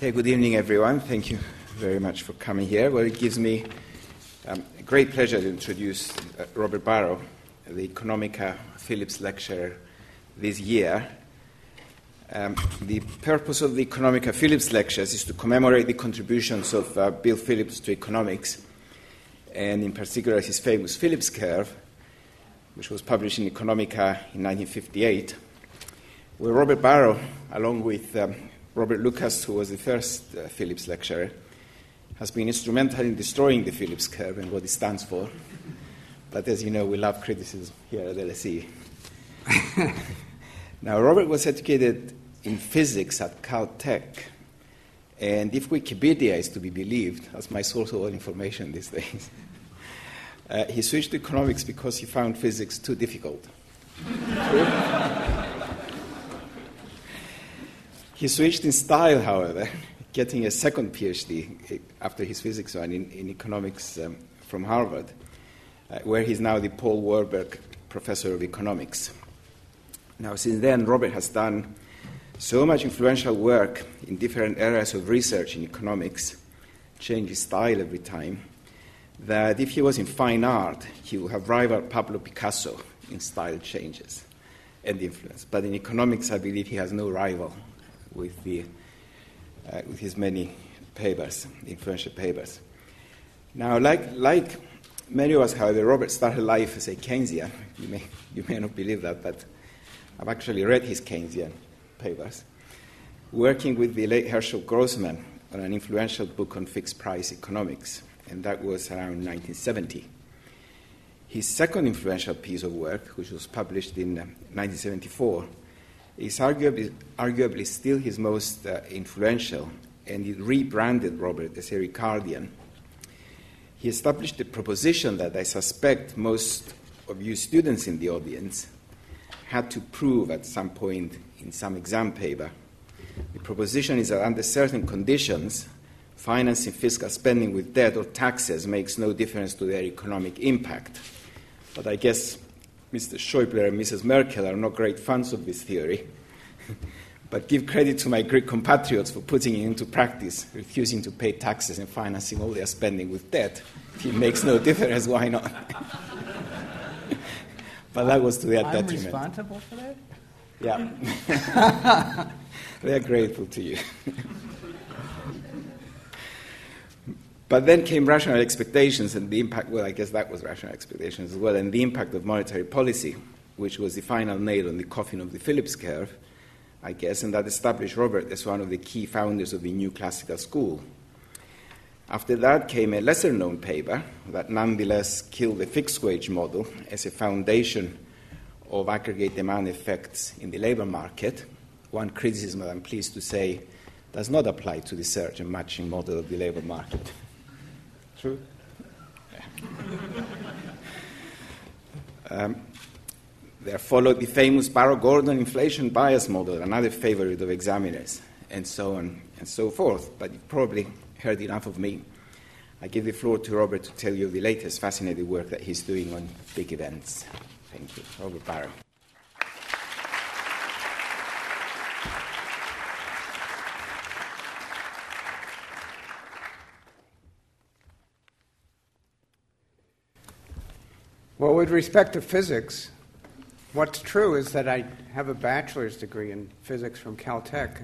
Okay, good evening, everyone. Thank you very much for coming here. Well, it gives me um, great pleasure to introduce uh, Robert Barro, the Economica Phillips Lecturer this year. Um, the purpose of the Economica Phillips Lectures is to commemorate the contributions of uh, Bill Phillips to economics, and in particular his famous Phillips curve, which was published in Economica in 1958, where Robert Barro, along with um, Robert Lucas, who was the first uh, Phillips lecturer, has been instrumental in destroying the Phillips curve and what it stands for. But as you know, we love criticism here at LSE. now, Robert was educated in physics at Caltech. And if Wikipedia is to be believed, as my source of all information these days, uh, he switched to economics because he found physics too difficult. he switched in style, however, getting a second PhD after his physics one in, in economics um, from Harvard, uh, where he's now the Paul Warburg Professor of Economics. Now, since then, Robert has done so much influential work in different areas of research in economics, changed his style every time, that if he was in fine art, he would have rivaled Pablo Picasso in style changes and influence. But in economics, I believe he has no rival with, the, uh, with his many papers, influential papers. Now, like, like many of us, however, Robert started life as a Keynesian. You may, you may not believe that, but I've actually read his Keynesian papers, working with the late Herschel Grossman on an influential book on fixed price economics, and that was around 1970. His second influential piece of work, which was published in 1974, uh, is arguably, arguably still his most uh, influential, and he rebranded Robert as a Ricardian. He established the proposition that I suspect most of you students in the audience had to prove at some point in some exam paper. The proposition is that under certain conditions, financing fiscal spending with debt or taxes makes no difference to their economic impact. But I guess Mr. Schäuble and Mrs. Merkel are not great fans of this theory. but give credit to my Greek compatriots for putting it into practice, refusing to pay taxes and financing all their spending with debt. It makes no difference, why not? but that was to their I'm detriment. responsible for that? Yeah. They're grateful to you. But then came rational expectations and the impact, well, I guess that was rational expectations as well, and the impact of monetary policy, which was the final nail on the coffin of the Phillips curve, I guess, and that established Robert as one of the key founders of the new classical school. After that came a lesser known paper that nonetheless killed the fixed wage model as a foundation of aggregate demand effects in the labor market. One criticism that I'm pleased to say does not apply to the search and matching model of the labor market. True? um, there followed the famous Barro Gordon inflation bias model, another favorite of examiners, and so on and so forth. But you've probably heard enough of me. I give the floor to Robert to tell you the latest fascinating work that he's doing on big events. Thank you. Robert Barro. Well, with respect to physics, what's true is that I have a bachelor's degree in physics from Caltech.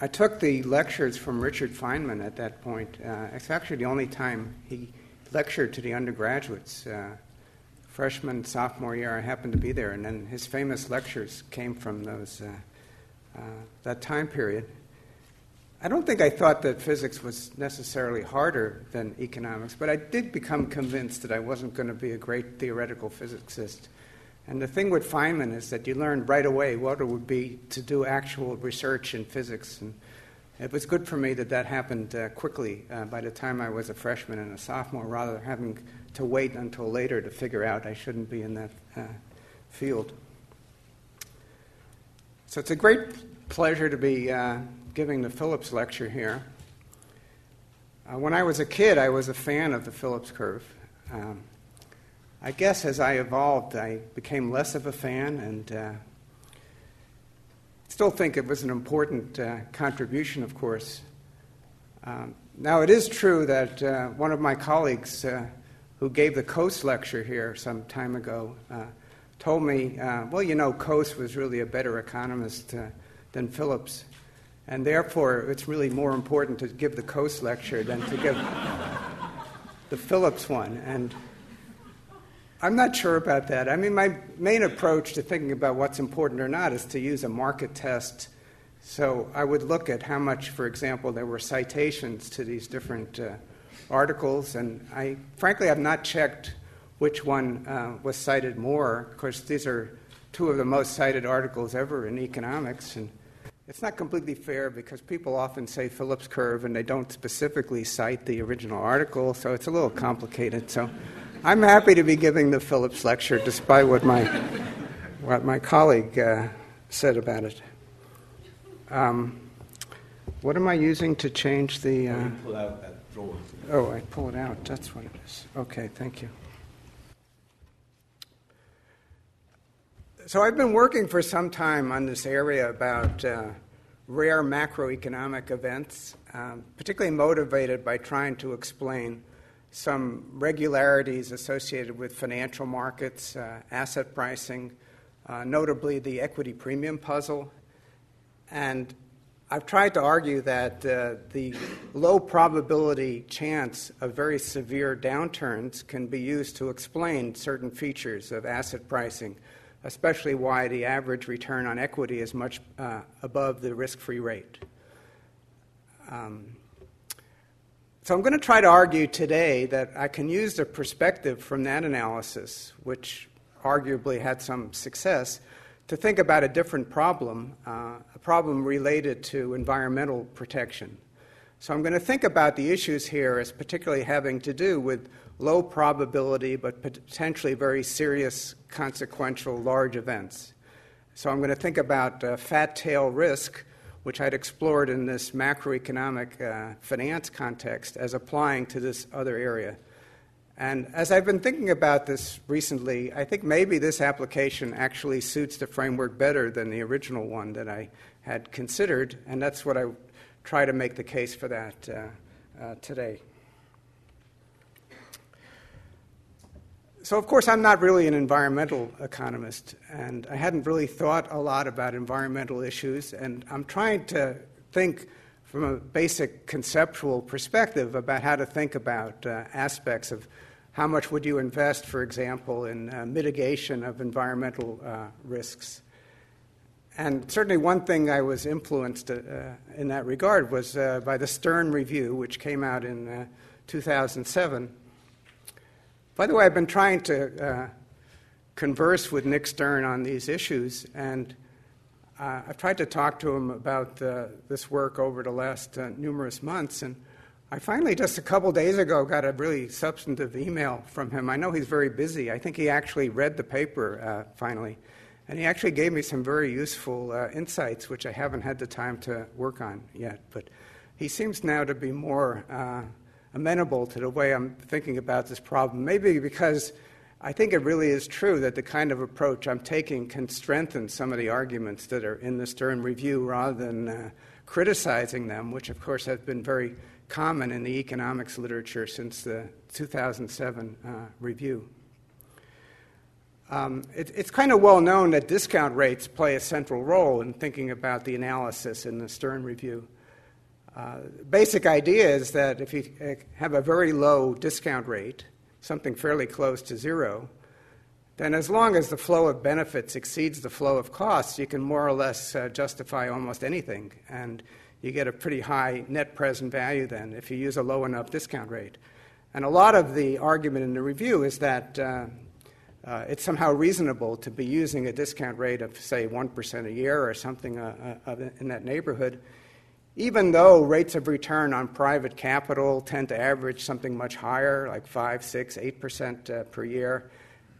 I took the lectures from Richard Feynman at that point. Uh, it's actually the only time he lectured to the undergraduates. Uh, freshman, sophomore year, I happened to be there, and then his famous lectures came from those uh, uh, that time period. I don't think I thought that physics was necessarily harder than economics, but I did become convinced that I wasn't going to be a great theoretical physicist. And the thing with Feynman is that you learn right away what it would be to do actual research in physics. And it was good for me that that happened uh, quickly uh, by the time I was a freshman and a sophomore, rather than having to wait until later to figure out I shouldn't be in that uh, field. So it's a great pleasure to be uh, giving the Phillips lecture here. Uh, when I was a kid, I was a fan of the Phillips curve. Um, I guess as I evolved, I became less of a fan, and uh, still think it was an important uh, contribution, of course. Um, now, it is true that uh, one of my colleagues uh, who gave the Coase lecture here some time ago uh, told me, uh, well, you know, Coase was really a better economist than Phillips. And therefore, it's really more important to give the Coase lecture than to give the Phillips one. And I'm not sure about that. I mean, my main approach to thinking about what's important or not is to use a market test. So I would look at how much, for example, there were citations to these different uh, articles, and I frankly I've not checked which one uh, was cited more. Of course, these are two of the most cited articles ever in economics, and it's not completely fair because people often say Phillips curve and they don't specifically cite the original article, so it's a little complicated. So I'm happy to be giving the Phillips lecture despite what my, what my colleague uh, said about it. Um, what am I using to change the. Uh... pull out that drawer. Oh, I pull it out. That's what it is. Okay, thank you. So I've been working for some time on this area about uh, rare macroeconomic events, um, particularly motivated by trying to explain some regularities associated with financial markets, uh, asset pricing, uh, notably the equity premium puzzle. And I've tried to argue that uh, the low probability chance of very severe downturns can be used to explain certain features of asset pricing, especially why the average return on equity is much uh, above the risk free rate. Um, so I'm going to try to argue today that I can use the perspective from that analysis, which arguably had some success, to think about a different problem, uh, a problem related to environmental protection. So I'm going to think about the issues here as particularly having to do with low probability but potentially very serious, consequential, large events. So I'm going to think about uh, fat tail risk which I'd explored in this macroeconomic uh, finance context as applying to this other area. And as I've been thinking about this recently, I think maybe this application actually suits the framework better than the original one that I had considered, and that's what I try to make the case for that uh, uh, today. So, of course, I'm not really an environmental economist, and I hadn't really thought a lot about environmental issues, and I'm trying to think from a basic conceptual perspective about how to think about uh, aspects of how much would you invest, for example, in uh, mitigation of environmental uh, risks. And certainly, one thing I was influenced uh, in that regard was uh, by the Stern Review, which came out in uh, 2007 by the way, I've been trying to uh, converse with Nick Stern on these issues, and uh, I've tried to talk to him about uh, this work over the last uh, numerous months. And I finally, just a couple days ago, got a really substantive email from him. I know he's very busy. I think he actually read the paper uh, finally. And he actually gave me some very useful uh, insights, which I haven't had the time to work on yet. But he seems now to be more amenable to the way I'm thinking about this problem. Maybe because I think it really is true that the kind of approach I'm taking can strengthen some of the arguments that are in the Stern Review rather than uh, criticizing them, which of course has been very common in the economics literature since the 2007 uh, review. Um, it, it's kind of well known that discount rates play a central role in thinking about the analysis in the Stern Review. Uh, basic idea is that if you uh, have a very low discount rate, something fairly close to zero, then as long as the flow of benefits exceeds the flow of costs, you can more or less uh, justify almost anything. And you get a pretty high net present value then if you use a low enough discount rate. And a lot of the argument in the review is that uh, uh, it's somehow reasonable to be using a discount rate of, say, 1% a year or something uh, in that neighborhood even though rates of return on private capital tend to average something much higher, like 5, 6, 8% uh, per year.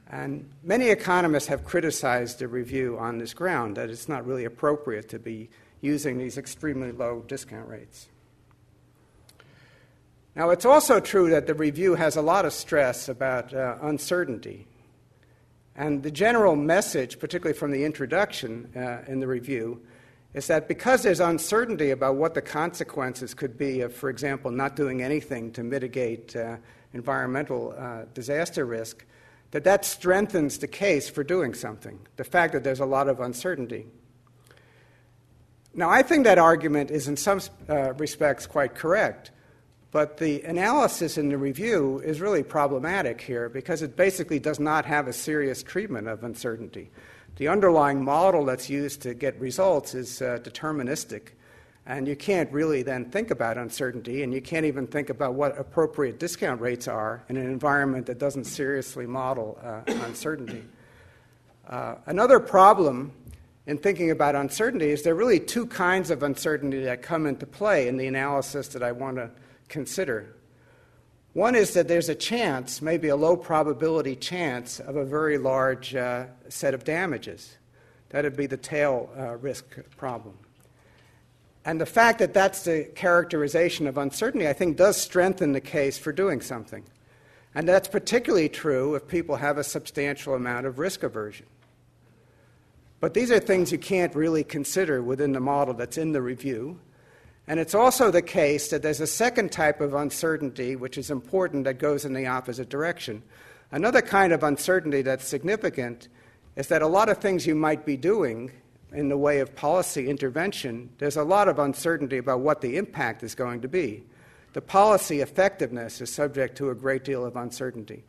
And many economists have criticized the review on this ground that it's not really appropriate to be using these extremely low discount rates. Now, it's also true that the review has a lot of stress about uh, uncertainty. And the general message, particularly from the introduction uh, in the review, is that because there's uncertainty about what the consequences could be of, for example, not doing anything to mitigate uh, environmental uh, disaster risk, that that strengthens the case for doing something, the fact that there's a lot of uncertainty. Now, I think that argument is in some uh, respects quite correct, but the analysis in the review is really problematic here because it basically does not have a serious treatment of uncertainty the underlying model that's used to get results is uh, deterministic. And you can't really then think about uncertainty, and you can't even think about what appropriate discount rates are in an environment that doesn't seriously model uh, uncertainty. Uh, another problem in thinking about uncertainty is there are really two kinds of uncertainty that come into play in the analysis that I want to consider. One is that there's a chance, maybe a low probability chance, of a very large uh, set of damages. That would be the tail uh, risk problem. And the fact that that's the characterization of uncertainty, I think, does strengthen the case for doing something. And that's particularly true if people have a substantial amount of risk aversion. But these are things you can't really consider within the model that's in the review. And it's also the case that there's a second type of uncertainty which is important that goes in the opposite direction. Another kind of uncertainty that's significant is that a lot of things you might be doing in the way of policy intervention, there's a lot of uncertainty about what the impact is going to be. The policy effectiveness is subject to a great deal of uncertainty.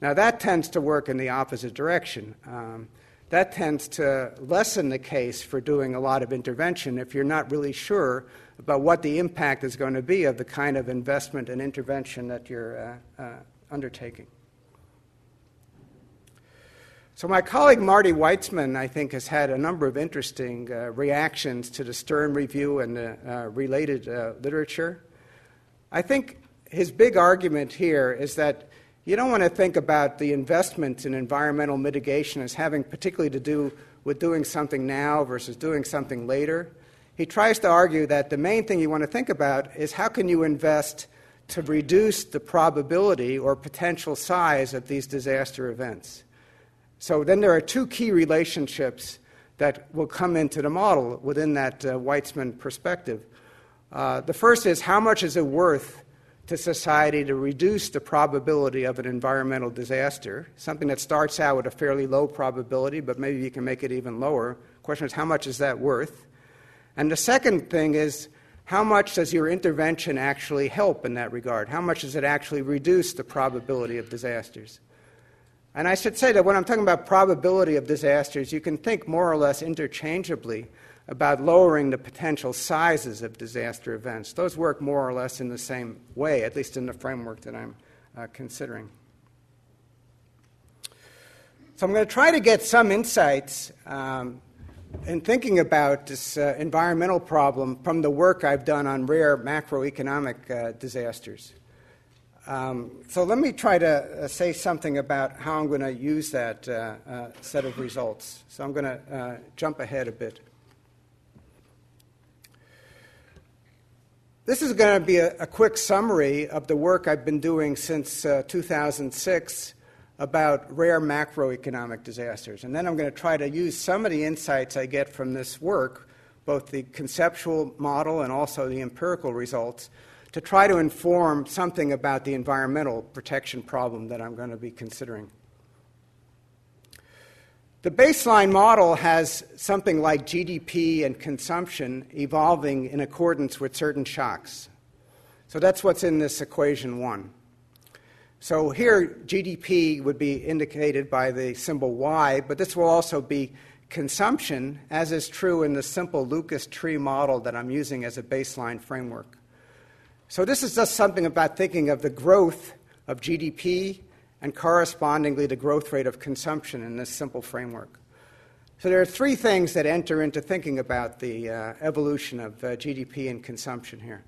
Now, that tends to work in the opposite direction. Um, that tends to lessen the case for doing a lot of intervention if you're not really sure about what the impact is going to be of the kind of investment and intervention that you're uh, uh, undertaking. So, my colleague Marty Weitzman, I think, has had a number of interesting uh, reactions to the Stern Review and the uh, related uh, literature. I think his big argument here is that you don't want to think about the investment in environmental mitigation as having particularly to do with doing something now versus doing something later he tries to argue that the main thing you want to think about is how can you invest to reduce the probability or potential size of these disaster events. So then there are two key relationships that will come into the model within that uh, Weitzman perspective. Uh, the first is how much is it worth to society to reduce the probability of an environmental disaster, something that starts out with a fairly low probability, but maybe you can make it even lower. The question is how much is that worth? And the second thing is how much does your intervention actually help in that regard? How much does it actually reduce the probability of disasters? And I should say that when I'm talking about probability of disasters, you can think more or less interchangeably about lowering the potential sizes of disaster events. Those work more or less in the same way, at least in the framework that I'm uh, considering. So I'm going to try to get some insights um, in thinking about this uh, environmental problem from the work I've done on rare macroeconomic uh, disasters. Um, so let me try to uh, say something about how I'm going to use that uh, uh, set of results. So I'm going to uh, jump ahead a bit. This is going to be a, a, quick summary of the work I've been doing since 2006 about rare macroeconomic disasters. And then I'm going to try to use some of the insights I get from this work, both the conceptual model and also the empirical results, to try to inform something about the environmental protection problem that I'm going to be considering. The baseline model has something like GDP and consumption evolving in accordance with certain shocks. So that's what's in this equation one. So here, GDP would be indicated by the symbol Y, but this will also be consumption, as is true in the simple Lucas tree model that I'm using as a baseline framework. So this is just something about thinking of the growth of GDP and correspondingly the growth rate of consumption in this simple framework. So there are three things that enter into thinking about the uh, evolution of uh, GDP and consumption here.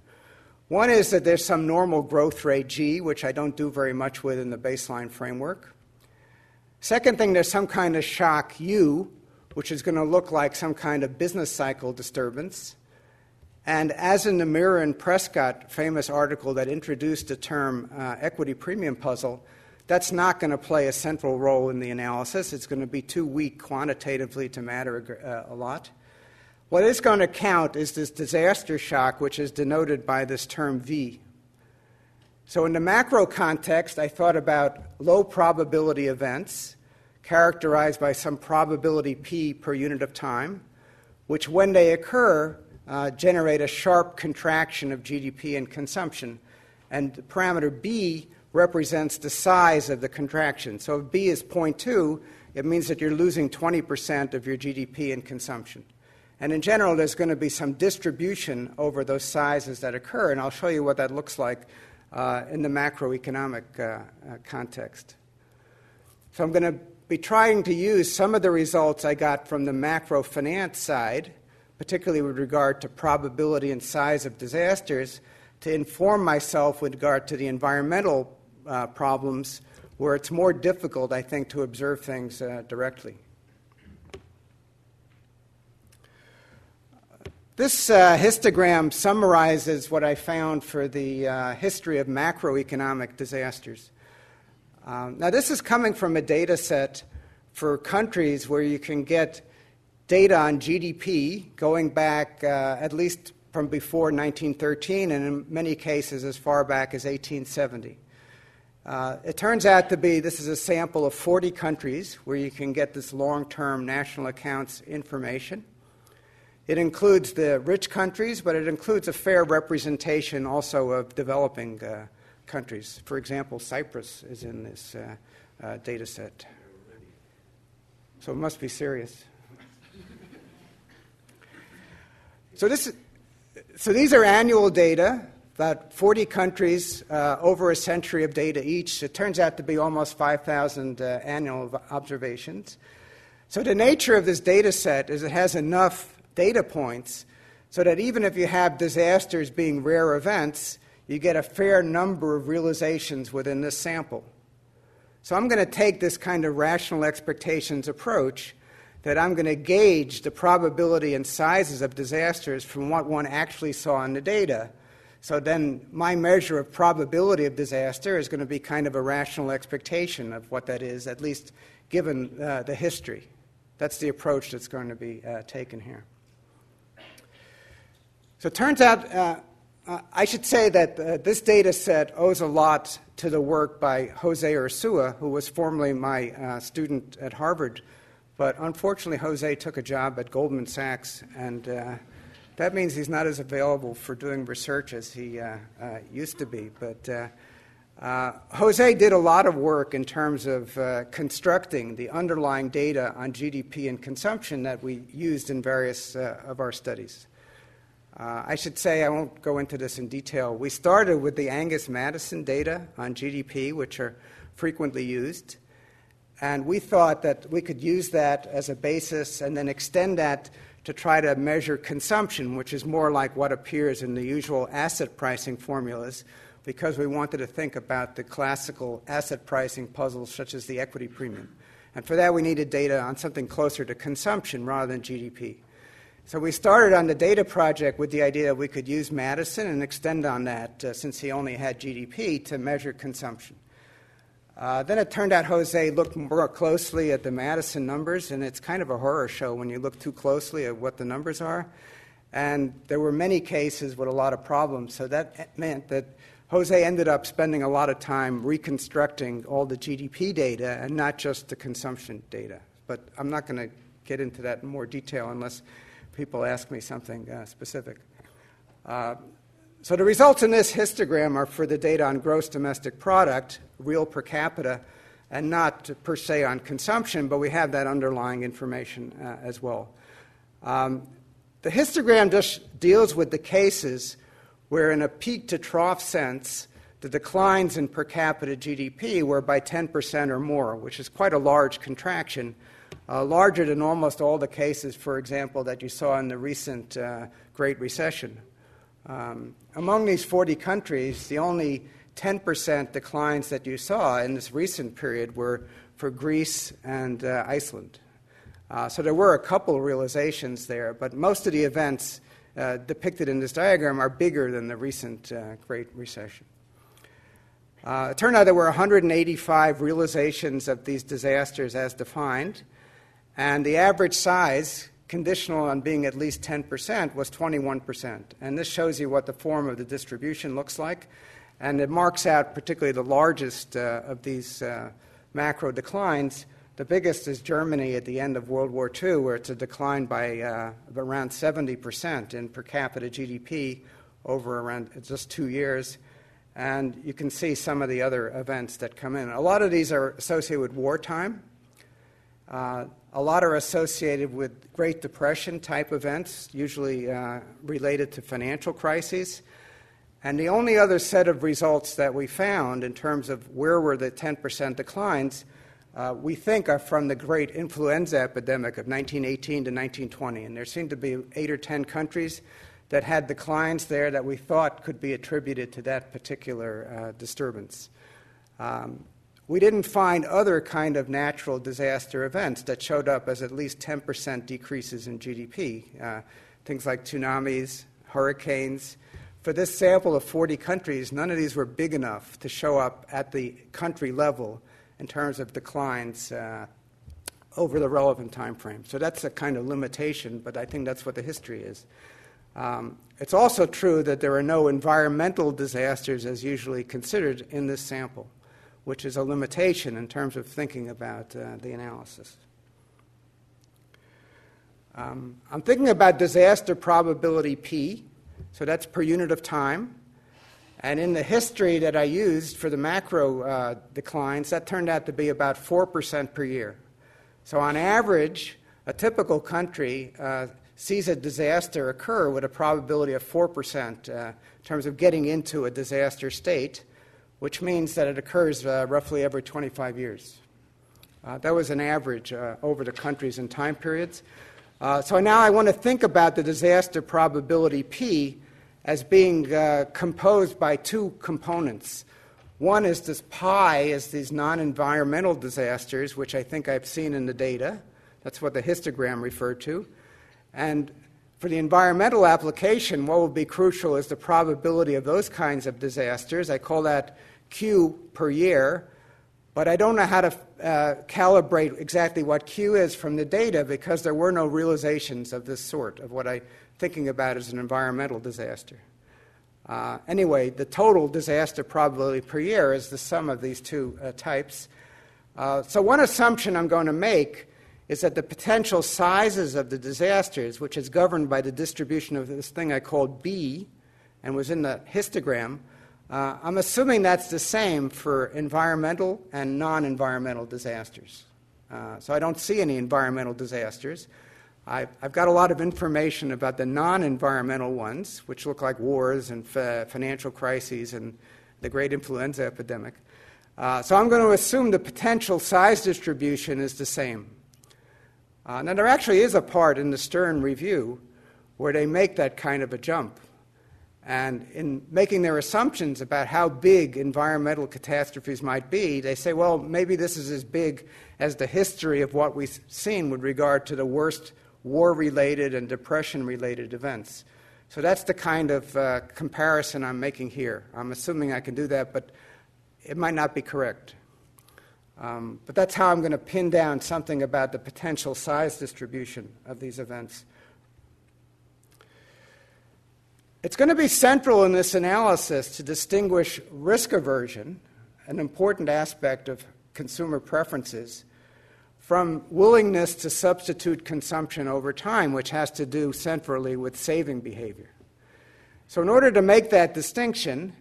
One is that there's some normal growth rate G, which I don't do very much with in the baseline framework. Second thing, there's some kind of shock U, which is going to look like some kind of business cycle disturbance. And as in the Mehra and Prescott famous article that introduced the term uh, equity premium puzzle, that's not going to play a central role in the analysis. It's going to be too weak quantitatively to matter a, uh, a lot. What is going to count is this disaster shock, which is denoted by this term V. So, in the macro context, I thought about low probability events characterized by some probability p per unit of time, which, when they occur, uh, generate a sharp contraction of GDP and consumption. And the parameter b represents the size of the contraction. So, if b is 0.2, it means that you're losing 20% of your GDP and consumption. And in general, there's going to be some distribution over those sizes that occur, and I'll show you what that looks like uh, in the macroeconomic uh, uh, context. So I'm going to be trying to use some of the results I got from the macro finance side, particularly with regard to probability and size of disasters, to inform myself with regard to the environmental uh, problems where it's more difficult, I think, to observe things uh, directly. This uh, histogram summarizes what I found for the uh, history of macroeconomic disasters. Um, now, this is coming from a data set for countries where you can get data on GDP going back uh, at least from before 1913 and in many cases as far back as 1870. Uh, it turns out to be this is a sample of 40 countries where you can get this long term national accounts information. It includes the rich countries, but it includes a fair representation also of developing uh, countries. For example, Cyprus is in this uh, uh, data set. So it must be serious. so, this, so these are annual data, about 40 countries, uh, over a century of data each. It turns out to be almost 5,000 uh, annual observations. So the nature of this data set is it has enough data points so that even if you have disasters being rare events, you get a fair number of realizations within this sample. So I'm going to take this kind of rational expectations approach that I'm going to gauge the probability and sizes of disasters from what one actually saw in the data. So then my measure of probability of disaster is going to be kind of a rational expectation of what that is, at least given uh, the history. That's the approach that's going to be uh, taken here. So it turns out, uh, uh, I should say that uh, this data set owes a lot to the work by Jose Ursua, who was formerly my uh, student at Harvard. But unfortunately, Jose took a job at Goldman Sachs, and uh, that means he's not as available for doing research as he uh, used to be. But uh, Jose did a lot of work in terms of uh, constructing the underlying data on GDP and consumption that we used in various uh, of our studies. Uh, I should say, I won't go into this in detail. We started with the Angus Maddison data on GDP, which are frequently used. And we thought that we could use that as a basis and then extend that to try to measure consumption, which is more like what appears in the usual asset pricing formulas, because we wanted to think about the classical asset pricing puzzles such as the equity premium. And for that, we needed data on something closer to consumption rather than GDP. So we started on the data project with the idea that we could use Maddison and extend on that, uh, since he only had GDP, to measure consumption. Uh, then it turned out Jose looked more closely at the Maddison numbers, and it's kind of a horror show when you look too closely at what the numbers are. And there were many cases with a lot of problems. So that meant that Jose ended up spending a lot of time reconstructing all the GDP data and not just the consumption data. But I'm not going to get into that in more detail unless people ask me something uh, specific. Uh, so the results in this histogram are for the data on gross domestic product, real per capita, and not per se on consumption, but we have that underlying information uh, as well. Um, the histogram just deals with the cases where, in a peak to trough sense, the declines in per capita GDP were by 10% or more, which is quite a large contraction uh, larger than almost all the cases, for example, that you saw in the recent uh, Great Recession. Um, among these 40 countries, the only 10% declines that you saw in this recent period were for Greece and uh, Iceland. Uh, so there were a couple realizations there, but most of the events uh, depicted in this diagram are bigger than the recent uh, Great Recession. it turned out there were 185 realizations of these disasters as defined. And the average size conditional on being at least 10% was 21%. And this shows you what the form of the distribution looks like. And it marks out particularly the largest uh, of these uh, macro declines. The biggest is Germany at the end of World War II, where it's a decline by uh, around 70% in per capita GDP over around just two years. And you can see some of the other events that come in. A lot of these are associated with wartime. Uh, a lot are associated with Great Depression type events, usually uh, related to financial crises. And the only other set of results that we found in terms of where were the 10% declines, uh, we think are from the great influenza epidemic of 1918 to 1920. And there seemed to be eight or 10 countries that had declines there that we thought could be attributed to that particular uh, disturbance. Um, we didn't find other kind of natural disaster events that showed up as at least 10% decreases in GDP. Uh, things like tsunamis, hurricanes. For this sample of 40 countries, none of these were big enough to show up at the country level in terms of declines uh, over the relevant time frame. So that's a kind of limitation, but I think that's what the history is. Um, it's also true that there are no environmental disasters as usually considered in this sample, which is a limitation in terms of thinking about uh, the analysis. Um, I'm thinking about disaster probability P, so that's per unit of time. And in the history that I used for the macro uh, declines, that turned out to be about 4% per year. So, on average, a typical country uh, sees a disaster occur with a probability of 4% uh, in terms of getting into a disaster state, which means that it occurs uh, roughly every 25 years. Uh, that was an average uh, over the countries and time periods. Uh, so now I want to think about the disaster probability P as being uh, composed by two components. One is this pi is these non environmental disasters, which I think I've seen in the data. That's what the histogram referred to. And for the environmental application, what will be crucial is the probability of those kinds of disasters. I call that Q per year, but I don't know how to uh, calibrate exactly what Q is from the data because there were no realizations of this sort, of what I'm thinking about as an environmental disaster. Uh, anyway, the total disaster probability per year is the sum of these two uh, types. Uh, so, one assumption I'm going to make is that the potential sizes of the disasters, which is governed by the distribution of this thing I called B and was in the histogram, uh, I'm assuming that's the same for environmental and non environmental disasters. Uh, so I don't see any environmental disasters. I've, I've, got a lot of information about the non environmental ones, which look like wars and financial crises and the great influenza epidemic. Uh, so I'm going to assume the potential size distribution is the same. Uh, now, there actually is a part in the Stern review where they make that kind of a jump. And in making their assumptions about how big environmental catastrophes might be, they say, well, maybe this is as big as the history of what we've seen with regard to the worst war related and depression related events. So that's the kind of uh, comparison I'm making here. I'm assuming I can do that, but it might not be correct. Um, but that's how I'm going to pin down something about the potential size distribution of these events. It's going to be central in this analysis to distinguish risk aversion, an important aspect of consumer preferences, from willingness to substitute consumption over time, which has to do centrally with saving behavior. So, in order to make that distinction,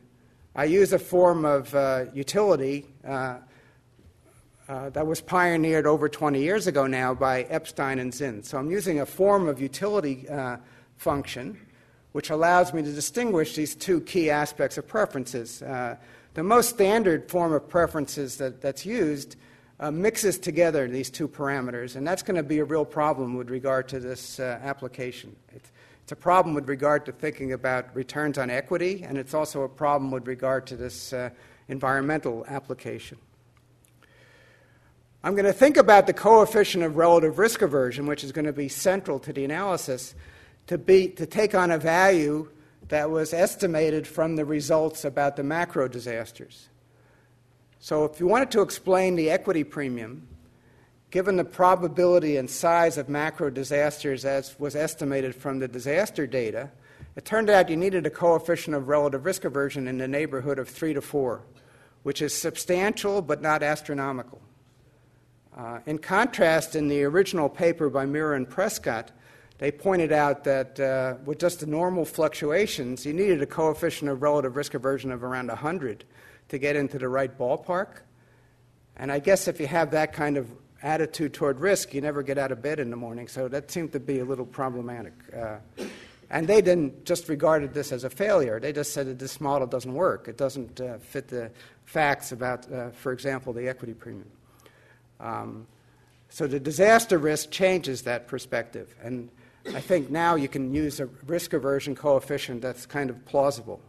I use a form of uh, utility. Uh, uh, that was pioneered over 20 years ago now by Epstein and Zin. So I'm using a form of utility uh, function which allows me to distinguish these two key aspects of preferences. Uh, the most standard form of preferences that, that's used uh, mixes together these two parameters, and that's going to be a real problem with regard to this uh, application. It's, it's a problem with regard to thinking about returns on equity, and it's also a problem with regard to this environmental application. I'm going to think about the coefficient of relative risk aversion, which is going to be central to the analysis, to, be, to take on a value that was estimated from the results about the macro disasters. So, if you wanted to explain the equity premium, given the probability and size of macro disasters as was estimated from the disaster data, it turned out you needed a coefficient of relative risk aversion in the neighborhood of 3 to 4, which is substantial but not astronomical. Uh, in contrast, in the original paper by Mehra and Prescott, they pointed out that uh, with just the normal fluctuations, you needed a coefficient of relative risk aversion of around 100 to get into the right ballpark. And I guess if you have that kind of attitude toward risk, you never get out of bed in the morning. So that seemed to be a little problematic. Uh, and they didn't just regarded this as a failure. They just said that this model doesn't work. It doesn't uh, fit the facts about, uh, for example, the equity premium. Um, so the disaster risk changes that perspective. And I think now you can use a risk aversion coefficient that's kind of plausible.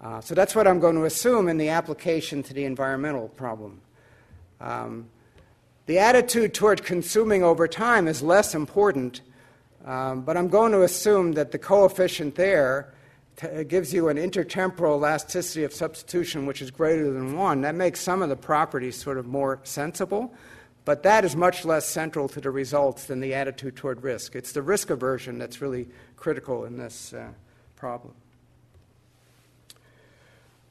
Uh, so that's what I'm going to assume in the application to the environmental problem. Um, the attitude toward consuming over time is less important, um, but I'm going to assume that the coefficient there t- gives you an intertemporal elasticity of substitution which is greater than 1. That makes some of the properties sort of more sensible. But that is much less central to the results than the attitude toward risk. It's the risk aversion that's really critical in this uh, problem.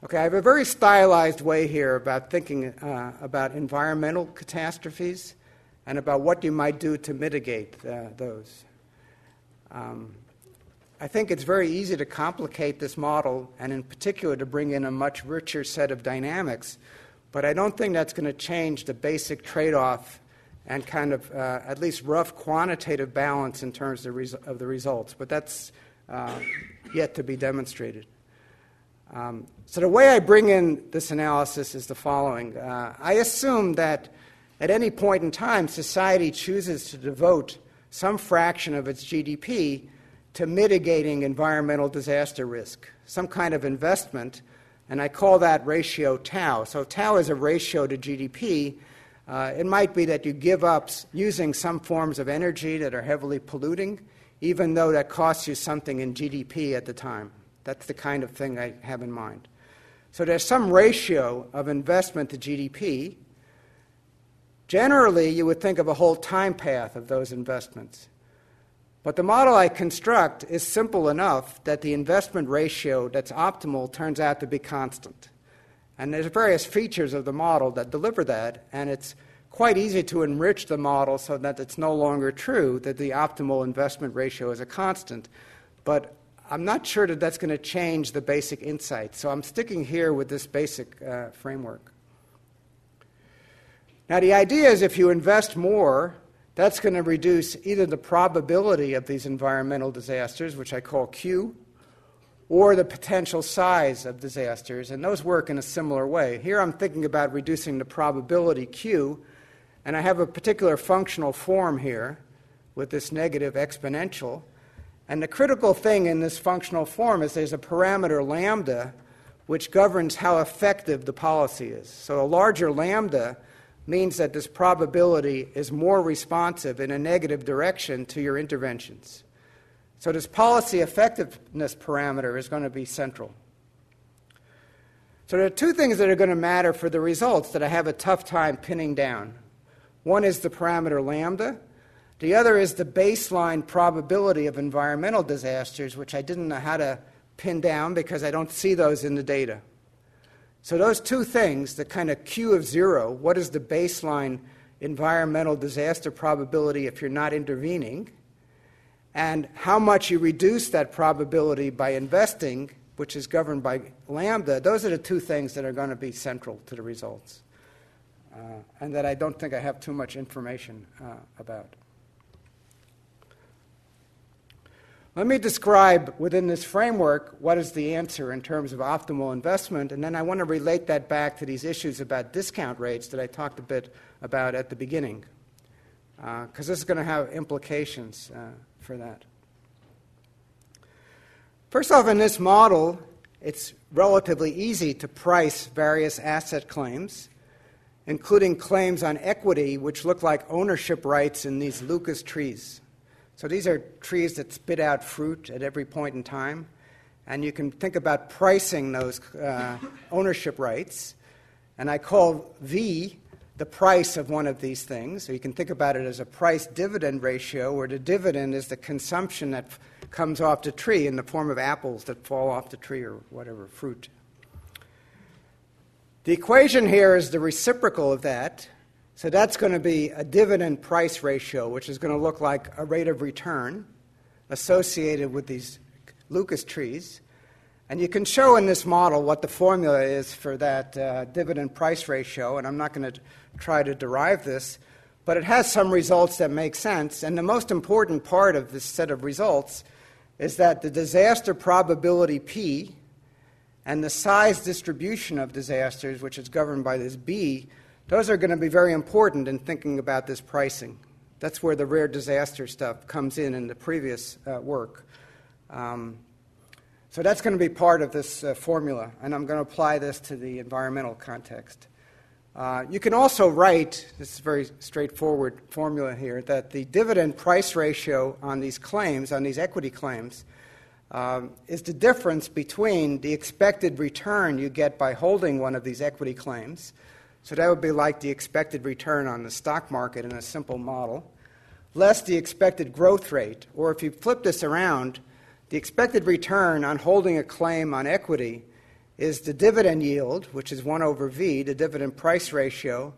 Okay, I have a very stylized way here about thinking uh, about environmental catastrophes and about what you might do to mitigate uh, those. Um, I think it's very easy to complicate this model, and in particular to bring in a much richer set of dynamics but I don't think that's going to change the basic trade off and kind of uh, at least rough quantitative balance in terms of, of the results. But that's uh, yet to be demonstrated. Um, so, the way I bring in this analysis is the following uh, I assume that at any point in time, society chooses to devote some fraction of its GDP to mitigating environmental disaster risk, some kind of investment and I call that ratio tau. So tau is a ratio to GDP. Uh, it might be that you give up using some forms of energy that are heavily polluting, even though that costs you something in GDP at the time. That's the kind of thing I have in mind. So there's some ratio of investment to GDP. Generally, you would think of a whole time path of those investments. But the model I construct is simple enough that the investment ratio that's optimal turns out to be constant. And there's various features of the model that deliver that, and it's quite easy to enrich the model so that it's no longer true that the optimal investment ratio is a constant. But I'm not sure that that's going to change the basic insight. So I'm sticking here with this basic uh, framework. Now, the idea is if you invest more, that's going to reduce either the probability of these environmental disasters, which I call Q, or the potential size of disasters, and those work in a similar way. Here I'm thinking about reducing the probability Q, and I have a particular functional form here with this negative exponential. And the critical thing in this functional form is there's a parameter lambda which governs how effective the policy is. So a larger lambda means that this probability is more responsive in a negative direction to your interventions. So, this policy effectiveness parameter is going to be central. So, there are two things that are going to matter for the results that I have a tough time pinning down. One is the parameter lambda, the other is the baseline probability of environmental disasters, which I didn't know how to pin down because I don't see those in the data. So, those two things, the kind of Q of zero, what is the baseline environmental disaster probability if you're not intervening, and how much you reduce that probability by investing, which is governed by lambda, those are the two things that are going to be central to the results, uh, and that I don't think I have too much information uh, about. Let me describe within this framework what is the answer in terms of optimal investment, and then I want to relate that back to these issues about discount rates that I talked a bit about at the beginning, because uh, this is going to have implications uh, for that. First off, in this model, it's relatively easy to price various asset claims, including claims on equity, which look like ownership rights in these Lucas trees. So these are trees that spit out fruit at every point in time. And you can think about pricing those uh, ownership rights. And I call V the price of one of these things. So you can think about it as a price dividend ratio, where the dividend is the consumption that f- comes off the tree in the form of apples that fall off the tree or whatever fruit. The equation here is the reciprocal of that. So that's going to be a dividend price ratio, which is going to look like a rate of return associated with these Lucas trees. And you can show in this model what the formula is for that uh, dividend price ratio, and I'm not going to try to derive this, but it has some results that make sense. And the most important part of this set of results is that the disaster probability P and the size distribution of disasters, which is governed by this B, those are going to be very important in thinking about this pricing. That's where the rare disaster stuff comes in in the previous uh, work. Um, so that's going to be part of this uh, formula, and I'm going to apply this to the environmental context. Uh, you can also write, this is a very straightforward formula here, that the dividend price ratio on these claims, on these equity claims, um, is the difference between the expected return you get by holding one of these equity claims. So that would be like the expected return on the stock market in a simple model, less the expected growth rate. Or if you flip this around, the expected return on holding a claim on equity is the dividend yield, which is 1 over V, the dividend price ratio,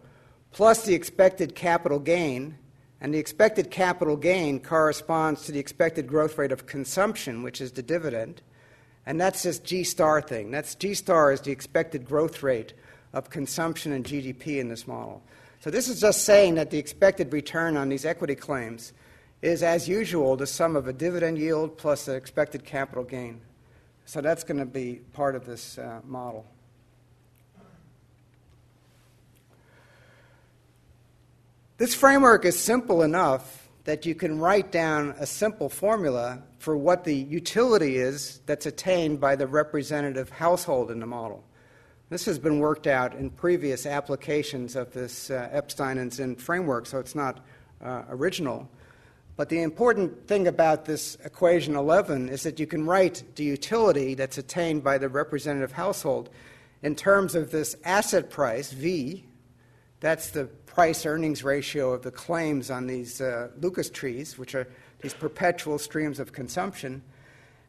plus the expected capital gain. And the expected capital gain corresponds to the expected growth rate of consumption, which is the dividend. And that's this G star thing. That's G star is the expected growth rate of consumption and GDP in this model. So this is just saying that the expected return on these equity claims is, as usual, the sum of a dividend yield plus the expected capital gain. So that's going to be part of this uh, model. This framework is simple enough that you can write down a simple formula for what the utility is that's attained by the representative household in the model. This has been worked out in previous applications of this uh, Epstein and Zin framework, so it's not uh, original. But the important thing about this equation 11 is that you can write the utility that's attained by the representative household in terms of this asset price, V. That's the price earnings ratio of the claims on these uh, Lucas trees, which are these perpetual streams of consumption.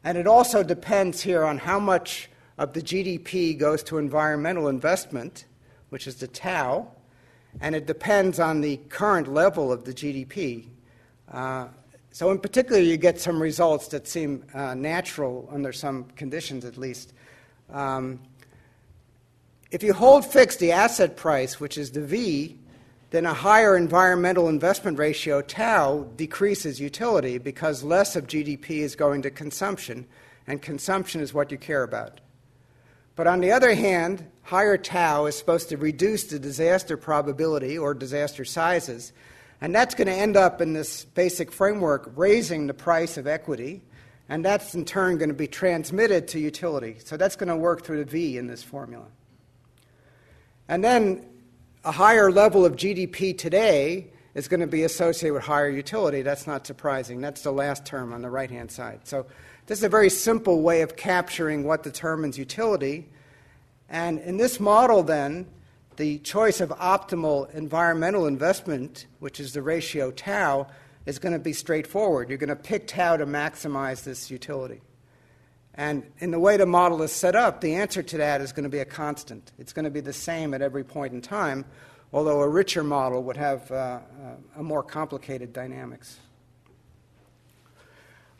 And it also depends here on how much of the GDP goes to environmental investment, which is the tau, and it depends on the current level of the GDP, uh, so, in particular, you get some results that seem uh, natural under some conditions, at least. Um, if you hold fixed the asset price, which is the V, then a higher environmental investment ratio, tau, decreases utility because less of GDP is going to consumption, and consumption is what you care about. But on the other hand, higher tau is supposed to reduce the disaster probability or disaster sizes, and that's going to end up in this basic framework raising the price of equity, and that's in turn going to be transmitted to utility. So that's going to work through the V in this formula. And then a higher level of GDP today is going to be associated with higher utility. That's not surprising. That's the last term on the right hand side. So this is a very simple way of capturing what determines utility. And in this model, then, the choice of optimal environmental investment, which is the ratio tau, is going to be straightforward. You're going to pick tau to maximize this utility. And in the way the model is set up, the answer to that is going to be a constant. It's going to be the same at every point in time, although a richer model would have uh, uh a more complicated dynamics.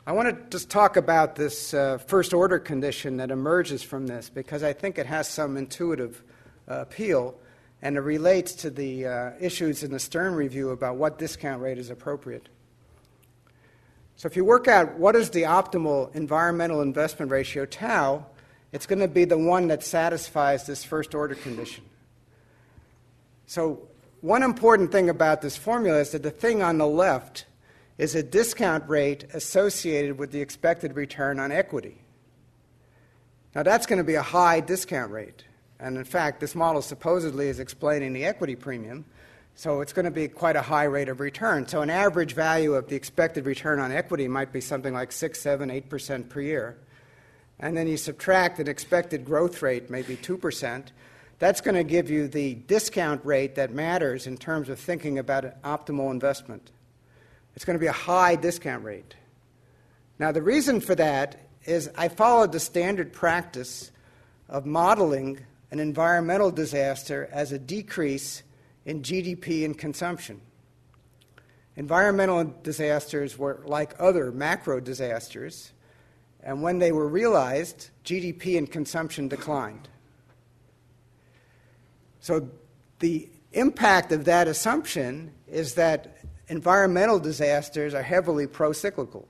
I want to just talk about this uh, first order condition that emerges from this because I think it has some intuitive uh, appeal and it relates to the uh, issues in the Stern review about what discount rate is appropriate. So, if you work out what is the optimal environmental investment ratio tau, it's going to be the one that satisfies this first order condition. So, one important thing about this formula is that the thing on the left is a discount rate associated with the expected return on equity. Now, that's going to be a high discount rate. And in fact, this model supposedly is explaining the equity premium, so it's going to be quite a high rate of return. So an average value of the expected return on equity might be something like 6, 7, 8% per year. And then you subtract an expected growth rate, maybe 2%. That's going to give you the discount rate that matters in terms of thinking about an optimal investment. It's going to be a high discount rate. Now, the reason for that is I followed the standard practice of modeling an environmental disaster as a decrease in GDP and consumption. Environmental disasters were like other macro disasters, and when they were realized, GDP and consumption declined. So the impact of that assumption is that environmental disasters are heavily pro-cyclical.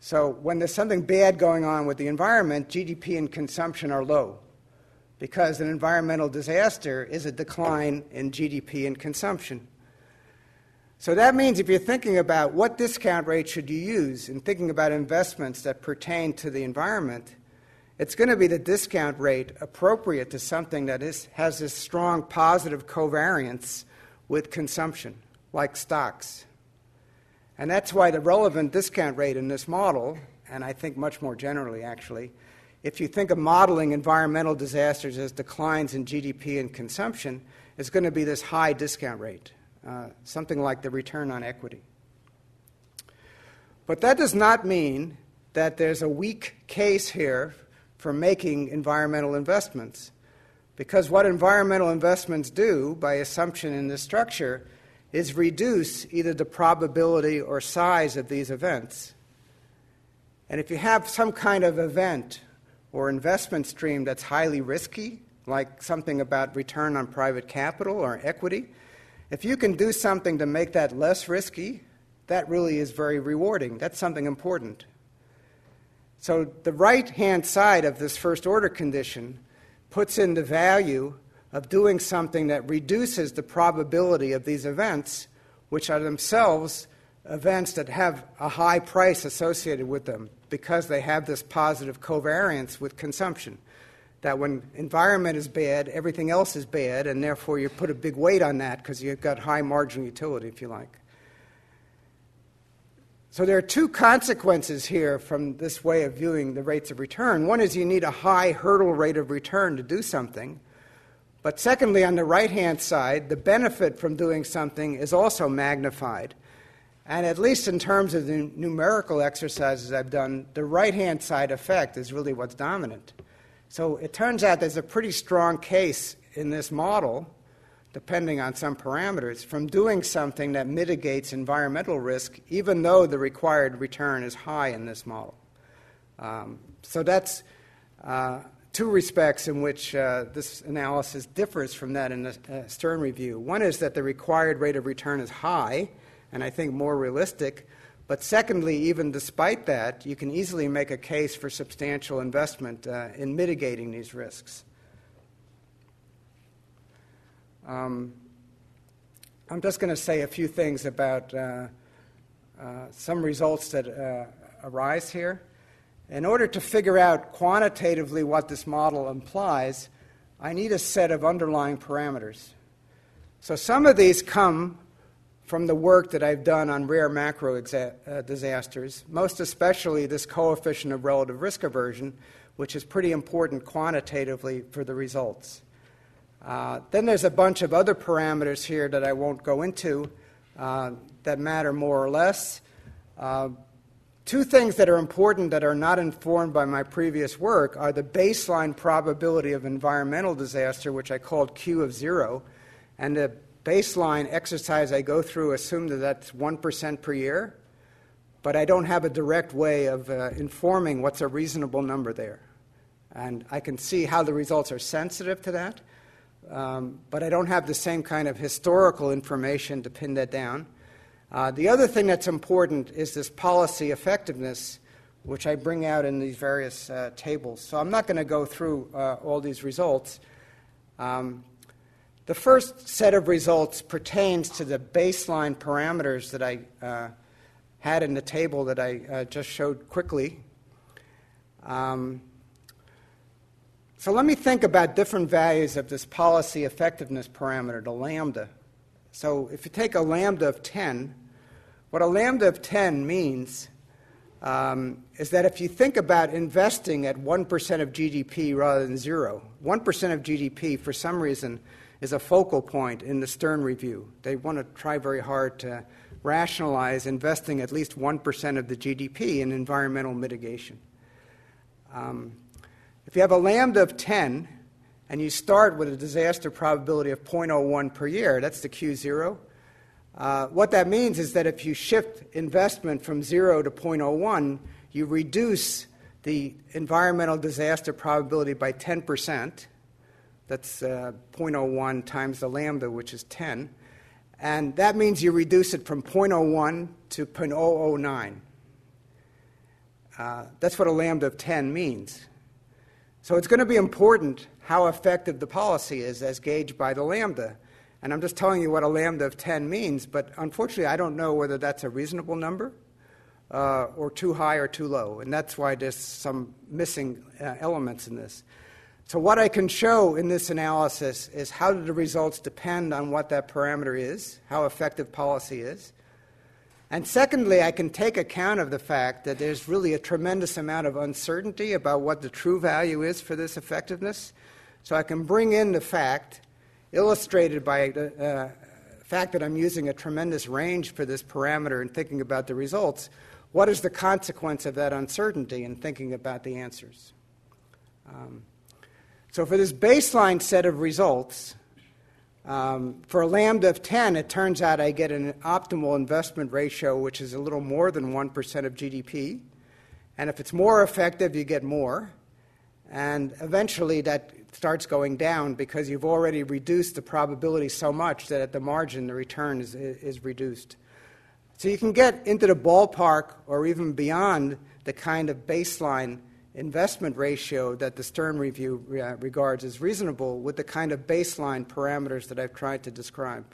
So when there's something bad going on with the environment, GDP and consumption are low because an environmental disaster is a decline in GDP and consumption. So that means if you're thinking about what discount rate should you use in thinking about investments that pertain to the environment, it's going to be the discount rate appropriate to something that is, has this strong positive covariance with consumption, like stocks. And that's why the relevant discount rate in this model, and I think much more generally actually, if you think of modeling environmental disasters as declines in GDP and consumption, is going to be this high discount rate, uh, something like the return on equity. But that does not mean that there's a weak case here for making environmental investments. Because what environmental investments do, by assumption in this structure, is reduce either the probability or size of these events. And if you have some kind of event or investment stream that's highly risky, like something about return on private capital or equity, if you can do something to make that less risky, that really is very rewarding. That's something important. So the right hand side of this first order condition puts in the value of doing something that reduces the probability of these events, which are themselves events that have a high price associated with them because they have this positive covariance with consumption. That when environment is bad, everything else is bad, and therefore you put a big weight on that because you've got high marginal utility, if you like. So there are two consequences here from this way of viewing the rates of return. One is you need a high hurdle rate of return to do something. But secondly, on the right hand side, the benefit from doing something is also magnified. And at least in terms of the numerical exercises I've done, the right hand side effect is really what's dominant. So it turns out there's a pretty strong case in this model depending on some parameters, from doing something that mitigates environmental risk, even though the required return is high in this model. Um, so that's uh, two respects in which uh, this analysis differs from that in the uh, Stern review. One is that the required rate of return is high, and I think more realistic. But secondly, even despite that, you can easily make a case for substantial investment uh, in mitigating these risks. Um, I'm just going to say a few things about uh, uh, some results that uh, arise here. In order to figure out quantitatively what this model implies, I need a set of underlying parameters. So some of these come from the work that I've done on rare macro exa- uh, disasters, most especially this coefficient of relative risk aversion, which is pretty important quantitatively for the results. Uh, then there's a bunch of other parameters here that I won't go into uh, that matter more or less. Uh, two things that are important that are not informed by my previous work are the baseline probability of environmental disaster, which I called Q of zero, and the baseline exercise I go through assume that that's 1% per year, but I don't have a direct way of uh, informing what's a reasonable number there. And I can see how the results are sensitive to that um, but I don't have the same kind of historical information to pin that down. Uh, the other thing that's important is this policy effectiveness, which I bring out in these various uh, tables. So I'm not going to go through uh, all these results. Um, the first set of results pertains to the baseline parameters that I uh, had in the table that I uh, just showed quickly. Um, so let me think about different values of this policy effectiveness parameter, the lambda. So if you take a lambda of 10, what a lambda of 10 means um, is that if you think about investing at 1% of GDP rather than zero, 1% of GDP for some reason is a focal point in the Stern Review. They want to try very hard to rationalize investing at least 1% of the GDP in environmental mitigation. Um, if you have a lambda of 10 and you start with a disaster probability of 0.01 per year, that's the Q0. Uh, what that means is that if you shift investment from 0 to 0.01, you reduce the environmental disaster probability by 10%. That's uh, 0.01 times the lambda, which is 10. And that means you reduce it from 0.01 to 0.009. Uh, that's what a lambda of 10 means. So it's going to be important how effective the policy is as gauged by the lambda. And I'm just telling you what a lambda of 10 means, but unfortunately, I don't know whether that's a reasonable number uh, or too high or too low. And that's why there's some missing uh, elements in this. So, what I can show in this analysis is how do the results depend on what that parameter is, how effective policy is. And secondly, I can take account of the fact that there's really a tremendous amount of uncertainty about what the true value is for this effectiveness. So I can bring in the fact, illustrated by the uh, fact that I'm using a tremendous range for this parameter and thinking about the results. What is the consequence of that uncertainty in thinking about the answers? Um, so, for this baseline set of results, um, for a lambda of 10, it turns out I get an optimal investment ratio, which is a little more than 1% of GDP. And if it's more effective, you get more. And eventually that starts going down because you've already reduced the probability so much that at the margin the return is, is reduced. So you can get into the ballpark or even beyond the kind of baseline investment ratio that the Stern Review uh, regards as reasonable with the kind of baseline parameters that I've tried to describe.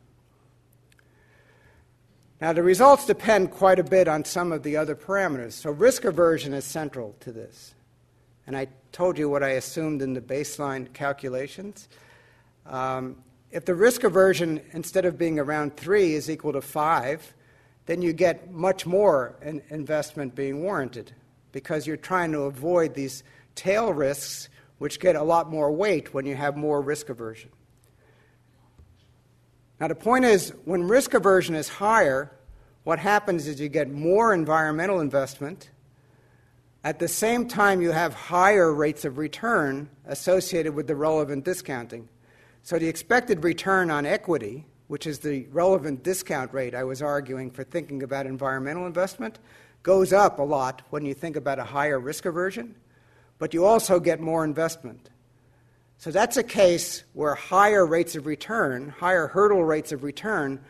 Now, the results depend quite a bit on some of the other parameters. So, risk aversion is central to this. And I told you what I assumed in the baseline calculations. Um, if the risk aversion, instead of being around 3, is equal to 5, then you get much more in investment being warranted because you're trying to avoid these tail risks, which get a lot more weight when you have more risk aversion. Now, the point is, when risk aversion is higher, what happens is you get more environmental investment. At the same time, you have higher rates of return associated with the relevant discounting. So, the expected return on equity, which is the relevant discount rate I was arguing for thinking about environmental investment, goes up a lot when you think about a higher risk aversion, but you also get more investment. So that's a case where higher rates of return, higher hurdle rates of return,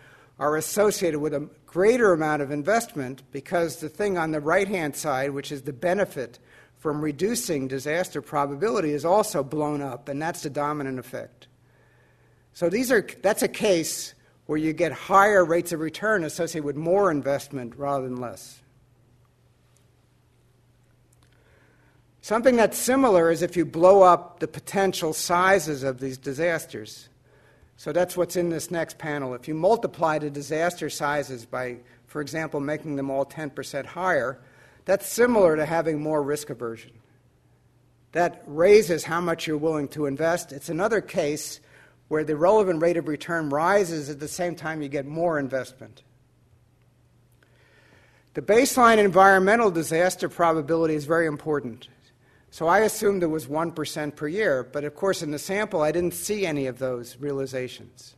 are associated with a greater amount of investment because the thing on the right hand side, which is the benefit from reducing disaster probability, is also blown up, and that's the dominant effect. So these are, that's a case where you get higher rates of return associated with more investment rather than less. Something that's similar is if you blow up the potential sizes of these disasters. So that's what's in this next panel. If you multiply the disaster sizes by, for example, making them all 10% higher, that's similar to having more risk aversion. That raises how much you're willing to invest. It's another case where the relevant rate of return rises at the same time you get more investment. The baseline environmental disaster probability is very important. So I assumed it was 1% per year, but of course, in the sample, I didn't see any of those realizations.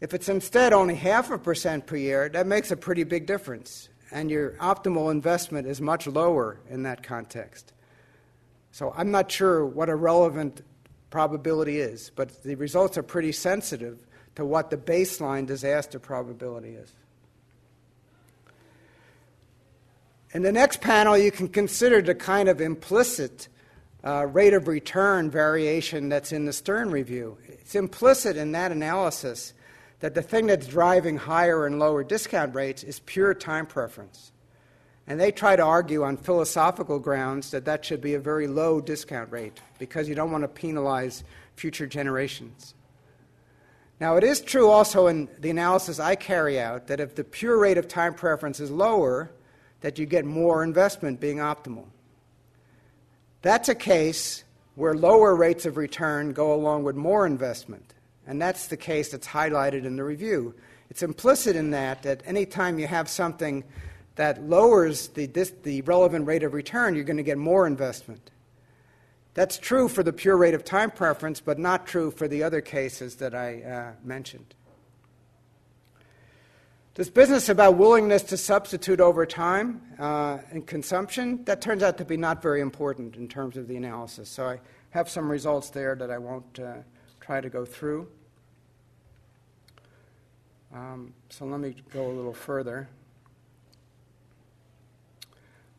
If it's instead only half a percent per year, that makes a pretty big difference, and your optimal investment is much lower in that context. So I'm not sure what a relevant probability is, but the results are pretty sensitive to what the baseline disaster probability is. In the next panel, you can consider the kind of implicit uh, rate of return variation that's in the Stern review. It's implicit in that analysis that the thing that's driving higher and lower discount rates is pure time preference. And they try to argue on philosophical grounds that that should be a very low discount rate because you don't want to penalize future generations. Now, it is true also in the analysis I carry out that if the pure rate of time preference is lower, that you get more investment being optimal. That's a case where lower rates of return go along with more investment. And that's the case that's highlighted in the review. It's implicit in that that any time you have something that lowers the, this, the relevant rate of return, you're going to get more investment. That's true for the pure rate of time preference, but not true for the other cases that I uh, mentioned. This business about willingness to substitute over time uh, and consumption, that turns out to be not very important in terms of the analysis. So I have some results there that I won't uh, try to go through. Um, so let me go a little further.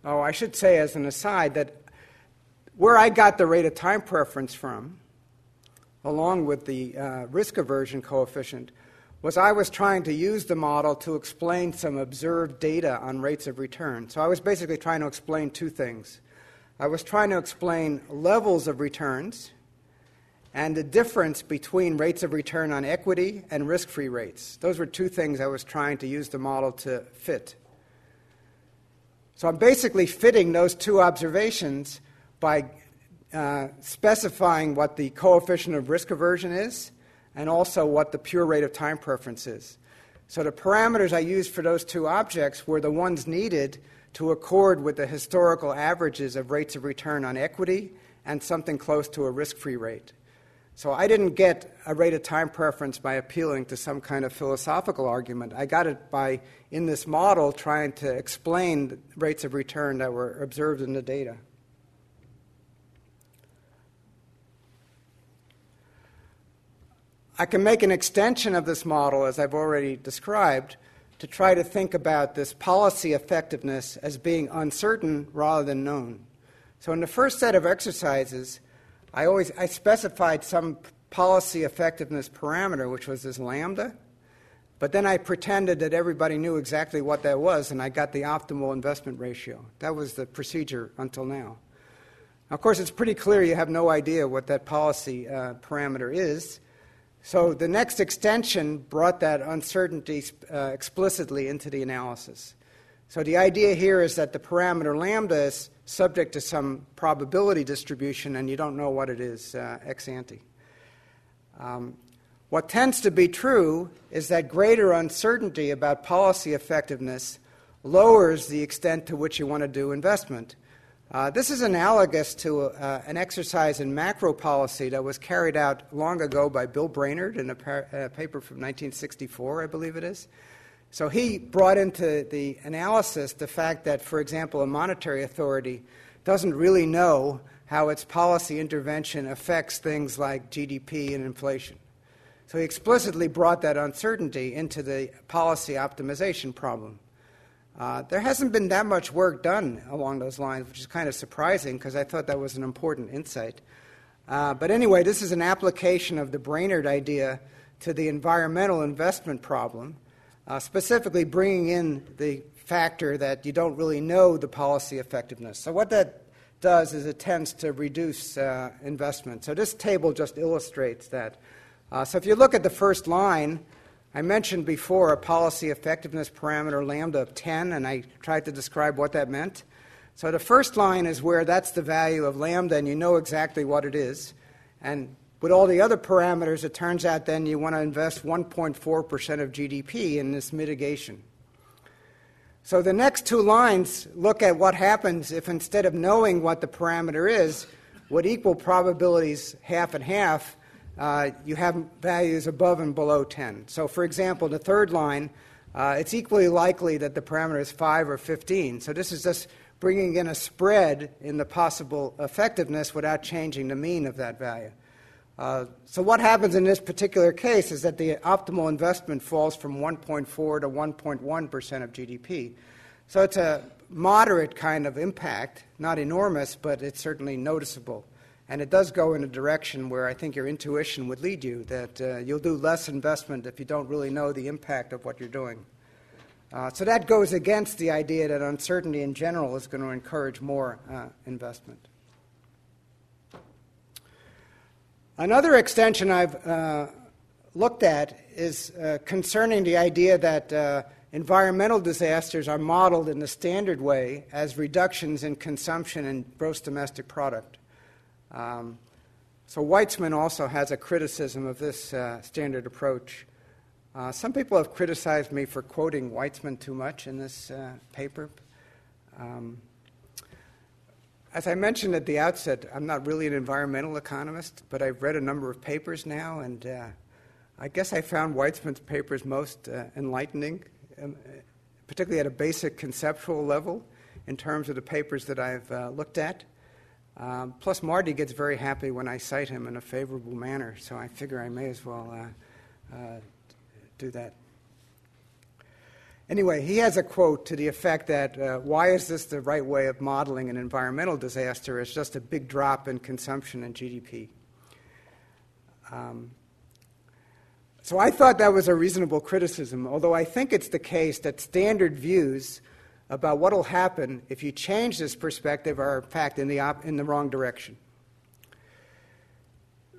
Oh, I should say as an aside that where I got the rate of time preference from, along with the uh, risk aversion coefficient, was I was trying to use the model to explain some observed data on rates of return. So I was basically trying to explain two things. I was trying to explain levels of returns and the difference between rates of return on equity and risk free rates. Those were two things I was trying to use the model to fit. So I'm basically fitting those two observations by uh, specifying what the coefficient of risk aversion is and also what the pure rate of time preference is. So the parameters I used for those two objects were the ones needed to accord with the historical averages of rates of return on equity and something close to a risk free rate. So I didn't get a rate of time preference by appealing to some kind of philosophical argument. I got it by, in this model, trying to explain rates of return that were observed in the data. I can make an extension of this model, as I've already described, to try to think about this policy effectiveness as being uncertain rather than known. So, in the first set of exercises, I always I specified some policy effectiveness parameter, which was this lambda, but then I pretended that everybody knew exactly what that was, and I got the optimal investment ratio. That was the procedure until now. Of course, it's pretty clear you have no idea what that policy uh, parameter is. So the next extension brought that uncertainty uh, explicitly into the analysis. So the idea here is that the parameter lambda is subject to some probability distribution, and you don't know what it is uh, ex ante. Um, what tends to be true is that greater uncertainty about policy effectiveness lowers the extent to which you want to do investment. Uh, this is analogous to uh, an exercise in macro policy that was carried out long ago by Bill Brainard in a, par- a, paper from 1964, I believe it is. So he brought into the analysis the fact that, for example, a monetary authority doesn't really know how its policy intervention affects things like GDP and inflation. So he explicitly brought that uncertainty into the policy optimization problem. Uh, there hasn't been that much work done along those lines, which is kind of surprising because I thought that was an important insight. Uh, but anyway, this is an application of the Brainard idea to the environmental investment problem, uh, specifically bringing in the factor that you don't really know the policy effectiveness. So, what that does is it tends to reduce uh, investment. So, this table just illustrates that. Uh, so, if you look at the first line, I mentioned before a policy effectiveness parameter lambda of 10, and I tried to describe what that meant. So the first line is where that's the value of lambda, and you know exactly what it is. And with all the other parameters, it turns out then you want to invest 1.4% of GDP in this mitigation. So the next two lines look at what happens if instead of knowing what the parameter is, with equal probabilities half and half, uh, you have values above and below 10. So, for example, the third line, uh, it's equally likely that the parameter is 5 or 15. So, this is just bringing in a spread in the possible effectiveness without changing the mean of that value. Uh, so, what happens in this particular case is that the optimal investment falls from 1.4 to 1.1% of GDP. So, it's a moderate kind of impact, not enormous, but it's certainly noticeable. And it does go in a direction where I think your intuition would lead you that uh, you'll do less investment if you don't really know the impact of what you're doing. Uh, so that goes against the idea that uncertainty in general is going to encourage more uh, investment. Another extension I've uh, looked at is uh, concerning the idea that uh, environmental disasters are modeled in the standard way as reductions in consumption and gross domestic product. Um, so Weitzman also has a criticism of this uh, standard approach. Uh, some people have criticized me for quoting Weitzman too much in this uh, paper. Um, as I mentioned at the outset, I'm not really an environmental economist, but I've read a number of papers now, and uh, I guess I found Weitzman's papers most uh, enlightening, um, particularly at a basic conceptual level in terms of the papers that I've uh, looked at. Um, plus, Marty gets very happy when I cite him in a favorable manner, so I figure I may as well uh, uh, do that. Anyway, he has a quote to the effect that uh, why is this the right way of modeling an environmental disaster? It's just a big drop in consumption and GDP. Um, so I thought that was a reasonable criticism, although I think it's the case that standard views about what will happen if you change this perspective or, in fact, in the, op- in the wrong direction.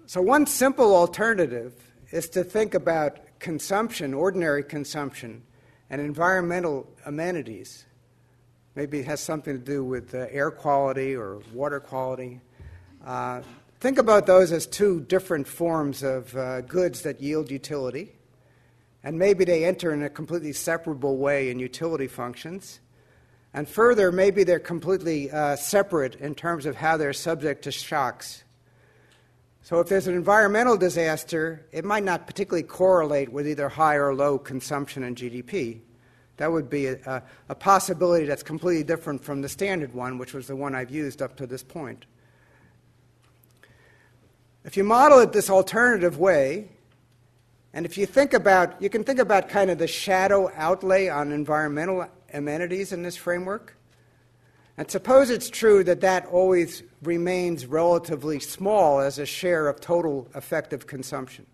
So, one simple alternative is to think about consumption, ordinary consumption, and environmental amenities. Maybe it has something to do with uh, air quality or water quality. Uh, think about those as two different forms of uh, goods that yield utility. And maybe they enter in a completely separable way in utility functions. And further, maybe they're completely uh, separate in terms of how they're subject to shocks. So, if there's an environmental disaster, it might not particularly correlate with either high or low consumption and GDP. That would be a, a, possibility that's completely different from the standard one, which was the one I've used up to this point. If you model it this alternative way, and if you think about, you can think about kind of the shadow outlay on environmental amenities in this framework. And suppose it's true that that always remains relatively small as a share of total effective consumption.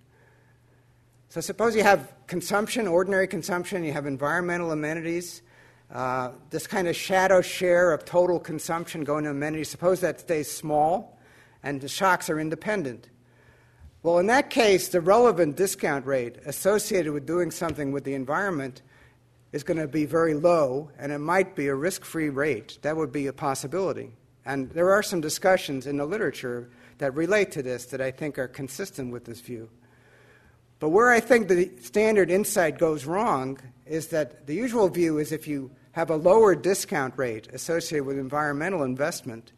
So suppose you have consumption, ordinary consumption, you have environmental amenities, uh, this kind of shadow share of total consumption going to amenities, suppose that stays small and the shocks are independent. Well, in that case, the relevant discount rate associated with doing something with the environment is going to be very low, and it might be a risk free rate. That would be a possibility. And there are some discussions in the literature that relate to this that I think are consistent with this view. But where I think the standard insight goes wrong is that the usual view is if you have a lower discount rate associated with environmental investment,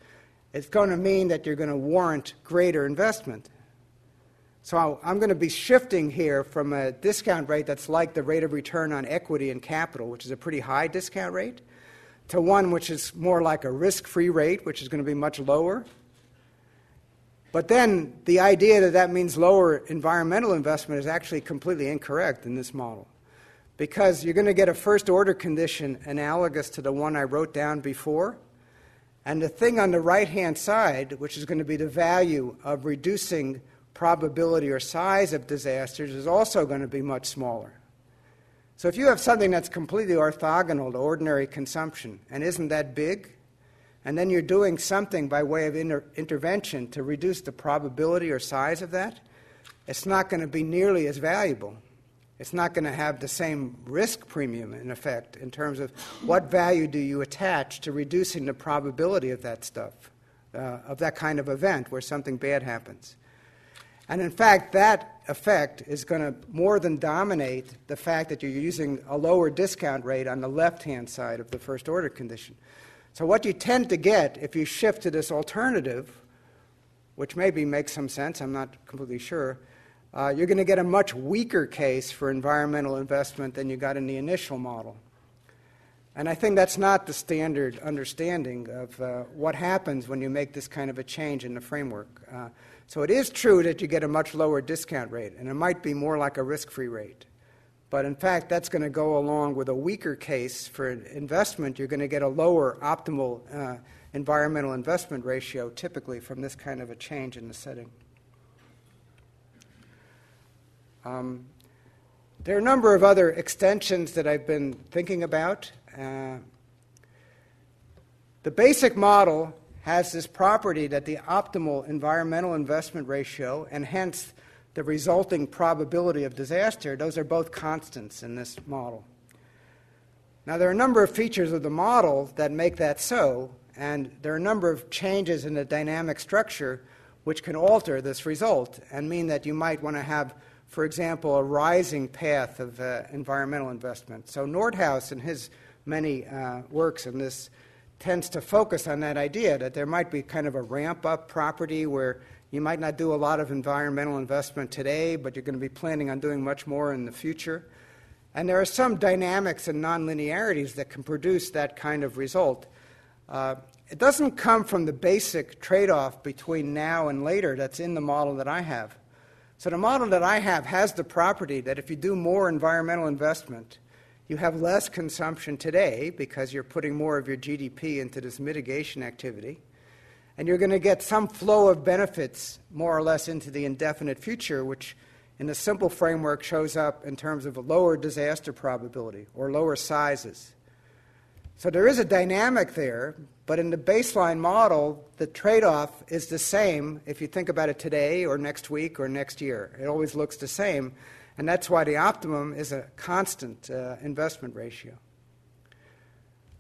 it's going to mean that you're going to warrant greater investment. So I'm going to be shifting here from a discount rate that's like the rate of return on equity and capital, which is a pretty high discount rate, to one which is more like a risk free rate, which is going to be much lower. But then the idea that that means lower environmental investment is actually completely incorrect in this model. Because you're going to get a first order condition analogous to the one I wrote down before. And the thing on the right hand side, which is going to be the value of reducing probability or size of disasters is also going to be much smaller. So if you have something that's completely orthogonal to ordinary consumption and isn't that big, and then you're doing something by way of inter- intervention to reduce the probability or size of that, it's not going to be nearly as valuable. It's not going to have the same risk premium, in effect, in terms of what value do you attach to reducing the probability of that stuff, uh, of that kind of event where something bad happens. And in fact, that effect is going to more than dominate the fact that you're using a lower discount rate on the left hand side of the first order condition. So, what you tend to get if you shift to this alternative, which maybe makes some sense, I'm not completely sure, uh, you're going to get a much weaker case for environmental investment than you got in the initial model. And I think that's not the standard understanding of uh, what happens when you make this kind of a change in the framework. Uh, so it is true that you get a much lower discount rate, and it might be more like a risk free rate. But in fact, that's going to go along with a weaker case for investment. You're going to get a lower optimal uh, environmental investment ratio typically from this kind of a change in the setting. Um, there are a number of other extensions that I've been thinking about. Uh, the basic model has this property that the optimal environmental investment ratio and hence the resulting probability of disaster, those are both constants in this model. Now, there are a number of features of the model that make that so, and there are a number of changes in the dynamic structure which can alter this result and mean that you might want to have, for example, a rising path of uh, environmental investment. So, Nordhaus, in his many uh, works and this, tends to focus on that idea that there might be kind of a ramp up property where you might not do a lot of environmental investment today, but you're going to be planning on doing much more in the future. And there are some dynamics and nonlinearities that can produce that kind of result. Uh, it doesn't come from the basic trade off between now and later that's in the model that I have. So, the model that I have has the property that if you do more environmental investment, you have less consumption today because you're putting more of your GDP into this mitigation activity. And you're going to get some flow of benefits more or less into the indefinite future, which in the simple framework shows up in terms of a lower disaster probability or lower sizes. So there is a dynamic there, but in the baseline model, the trade off is the same if you think about it today or next week or next year. It always looks the same, and that's why the optimum is a constant uh, investment ratio.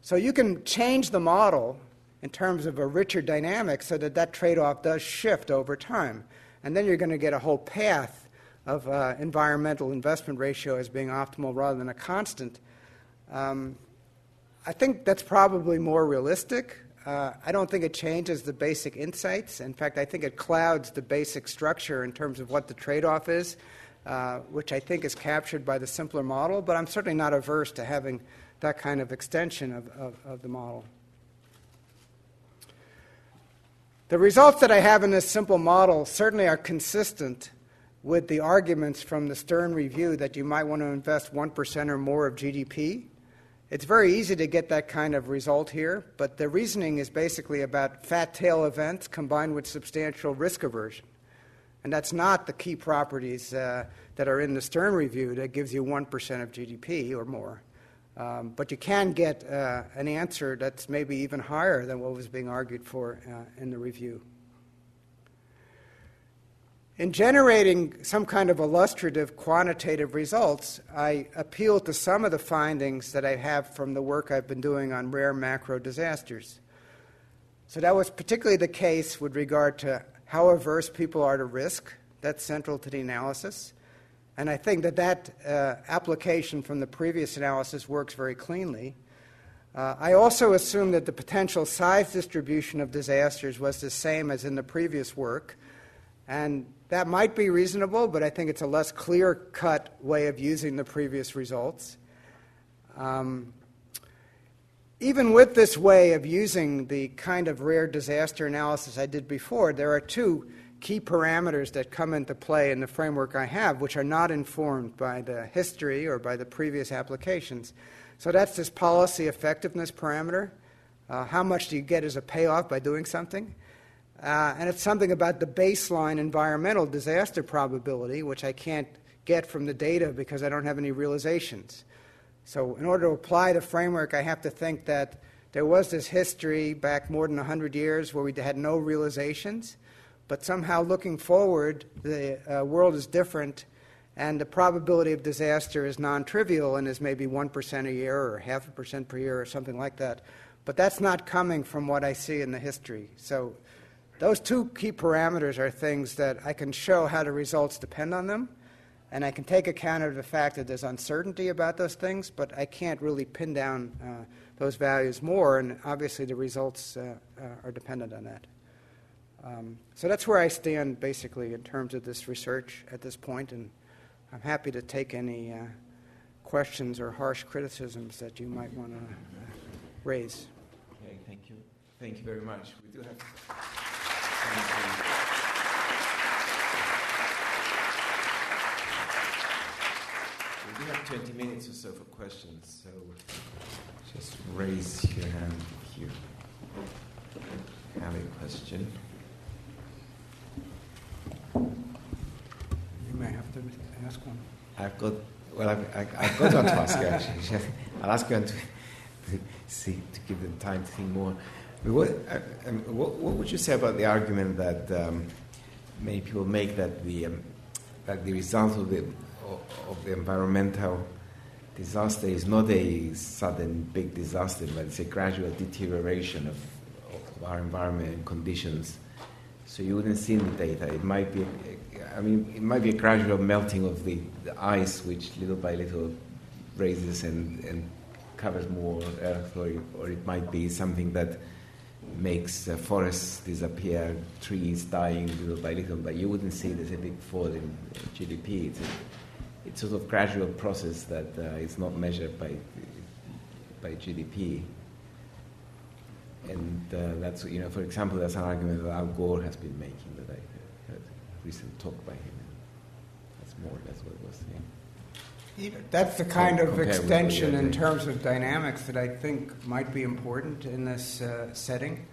So you can change the model in terms of a richer dynamic so that that trade off does shift over time. And then you're going to get a whole path of uh, environmental investment ratio as being optimal rather than a constant. Um, I think that's probably more realistic. Uh, I don't think it changes the basic insights. In fact, I think it clouds the basic structure in terms of what the trade off is, uh, which I think is captured by the simpler model, but I'm certainly not averse to having that kind of extension of, of, of the model. The results that I have in this simple model certainly are consistent with the arguments from the Stern Review that you might want to invest 1% or more of GDP. It's very easy to get that kind of result here, but the reasoning is basically about fat tail events combined with substantial risk aversion. And that's not the key properties uh, that are in the Stern Review that gives you 1% of GDP or more. Um, but you can get uh, an answer that's maybe even higher than what was being argued for uh, in the review. In generating some kind of illustrative quantitative results, I appeal to some of the findings that I have from the work I've been doing on rare macro disasters. So that was particularly the case with regard to how averse people are to risk. That's central to the analysis. And I think that that uh, application from the previous analysis works very cleanly. Uh, I also assume that the potential size distribution of disasters was the same as in the previous work. And that might be reasonable, but I think it's a less clear cut way of using the previous results. Um, even with this way of using the kind of rare disaster analysis I did before, there are two key parameters that come into play in the framework I have, which are not informed by the history or by the previous applications. So that's this policy effectiveness parameter. Uh, how much do you get as a payoff by doing something? Uh, and it's something about the baseline environmental disaster probability, which I can't get from the data because I don't have any realizations. So, in order to apply the framework, I have to think that there was this history back more than 100 years where we had no realizations, but somehow looking forward, the uh, world is different, and the probability of disaster is non trivial and is maybe 1% a year or half a percent per year or something like that. But that's not coming from what I see in the history. So, those two key parameters are things that I can show how the results depend on them, and I can take account of the fact that there's uncertainty about those things, but I can't really pin down uh, those values more, and obviously the results uh, uh, are dependent on that. Um, so that's where I stand basically in terms of this research at this point, and I'm happy to take any uh, questions or harsh criticisms that you might want to uh, raise. Okay, thank you. Thank you very much. We do have. We do have 20 minutes or so for questions, so just raise your hand if you have a question. You may have to ask one. I've got, well, I've, I, have got one to ask you actually. I'll ask you to, to, see, to give them time to think more. What, what, what, would you say about the argument that um, many people make that the, um, that the result of the, of the environmental disaster is not a sudden big disaster, but it's a gradual deterioration of, of our environment and conditions. So you wouldn't see in the data. It might be, I mean, it might be a gradual melting of the, the ice, which little by little raises and, and covers more earth, or, or it might be something that makes uh, forests disappear, trees dying little by little, but you wouldn't see there's a big fall in GDP. It's a, it's sort of gradual process that uh, is not measured by by GDP. And uh, that's you know, for example, that's an argument that Al Gore has been making that I heard a recent talk by him. That's more or less what he was saying. That's the kind of extension in terms of dynamics that I think might be important in this uh, setting.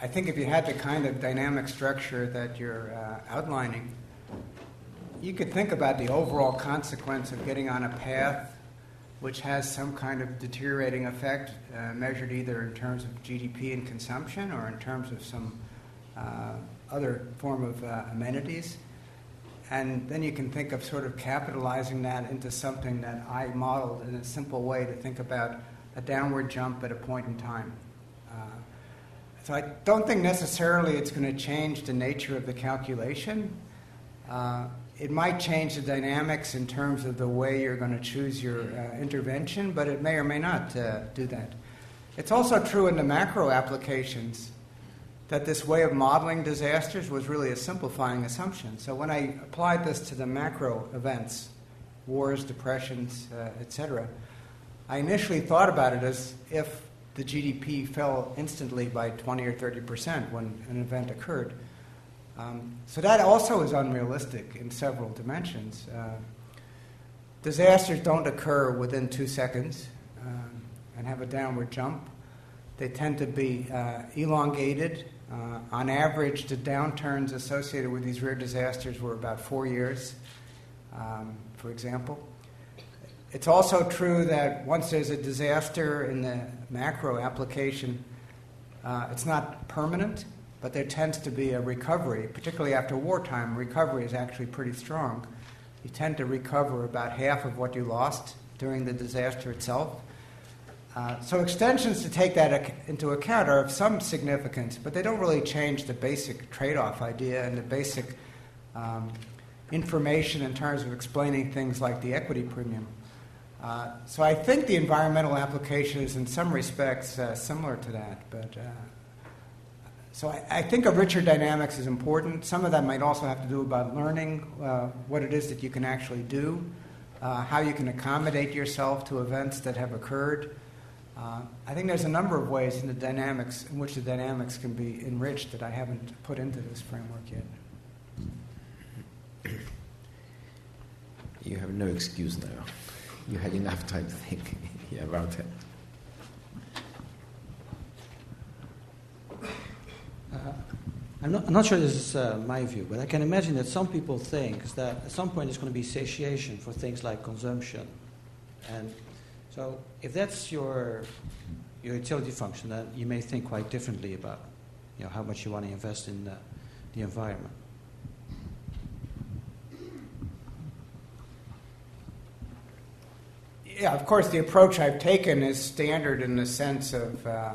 I think if you had the kind of dynamic structure that you're uh, outlining, you could think about the overall consequence of getting on a path which has some kind of deteriorating effect, uh, measured either in terms of GDP and consumption or in terms of some uh, other form of uh, amenities. And then you can think of sort of capitalizing that into something that I modeled in a simple way to think about a downward jump at a point in time. Uh, so I don't think necessarily it's going to change the nature of the calculation. It might change the dynamics in terms of the way you're going to choose your uh, intervention, but it may or may not uh, do that. It's also true in the macro applications that this way of modeling disasters was really a simplifying assumption. So when I applied this to the macro events, wars, depressions, uh, etc., I initially thought about it as if the GDP fell instantly by 20 or 30 percent when an event occurred. Um, so that also is unrealistic in several dimensions. Uh, disasters don't occur within two seconds um, and have a downward jump. They tend to be uh, elongated. Uh, on average, the downturns associated with these rare disasters were about four years, um, for example. It's also true that once there's a disaster in the macro application, uh, it's not permanent but there tends to be a recovery, particularly after wartime. Recovery is actually pretty strong. You tend to recover about half of what you lost during the disaster itself. Uh, so extensions to take that ac- into account are of some significance, but they don't really change the basic trade-off idea and the basic um, information in terms of explaining things like the equity premium. Uh, so I think the environmental application is in some respects uh, similar to that, but uh, so I, I, think a richer dynamics is important. Some of that might also have to do about learning uh, what it is that you can actually do, uh, how you can accommodate yourself to events that have occurred. Uh, I think there's a number of ways in the dynamics in which the dynamics can be enriched that I haven't put into this framework yet. You have no excuse now. You had enough time to think about it. I'm not, I'm not sure this is uh, my view, but I can imagine that some people think that at some point there's going to be satiation for things like consumption. And so if that's your, your utility function, then you may think quite differently about you know, how much you want to invest in the, the environment. Yeah, of course, the approach I've taken is standard in the sense of. Uh,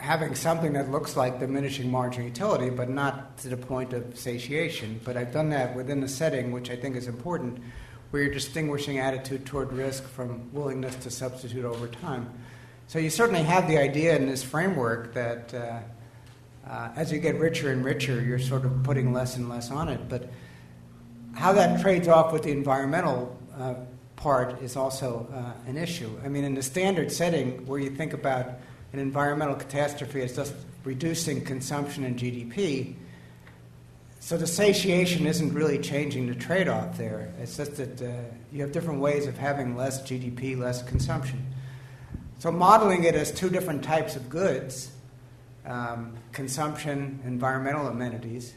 having something that looks like diminishing marginal utility, but not to the point of satiation. But I've done that within the setting, which I think is important, where you're distinguishing attitude toward risk from willingness to substitute over time. So you certainly have the idea in this framework that uh, uh, as you get richer and richer, you're sort of putting less and less on it. But how that trades off with the environmental uh, part is also uh, an issue. I mean, in the standard setting, where you think about an environmental catastrophe is just reducing consumption and GDP. So the satiation isn't really changing the trade off there. It's just that uh, you have different ways of having less GDP, less consumption. So modeling it as two different types of goods um, consumption, environmental amenities.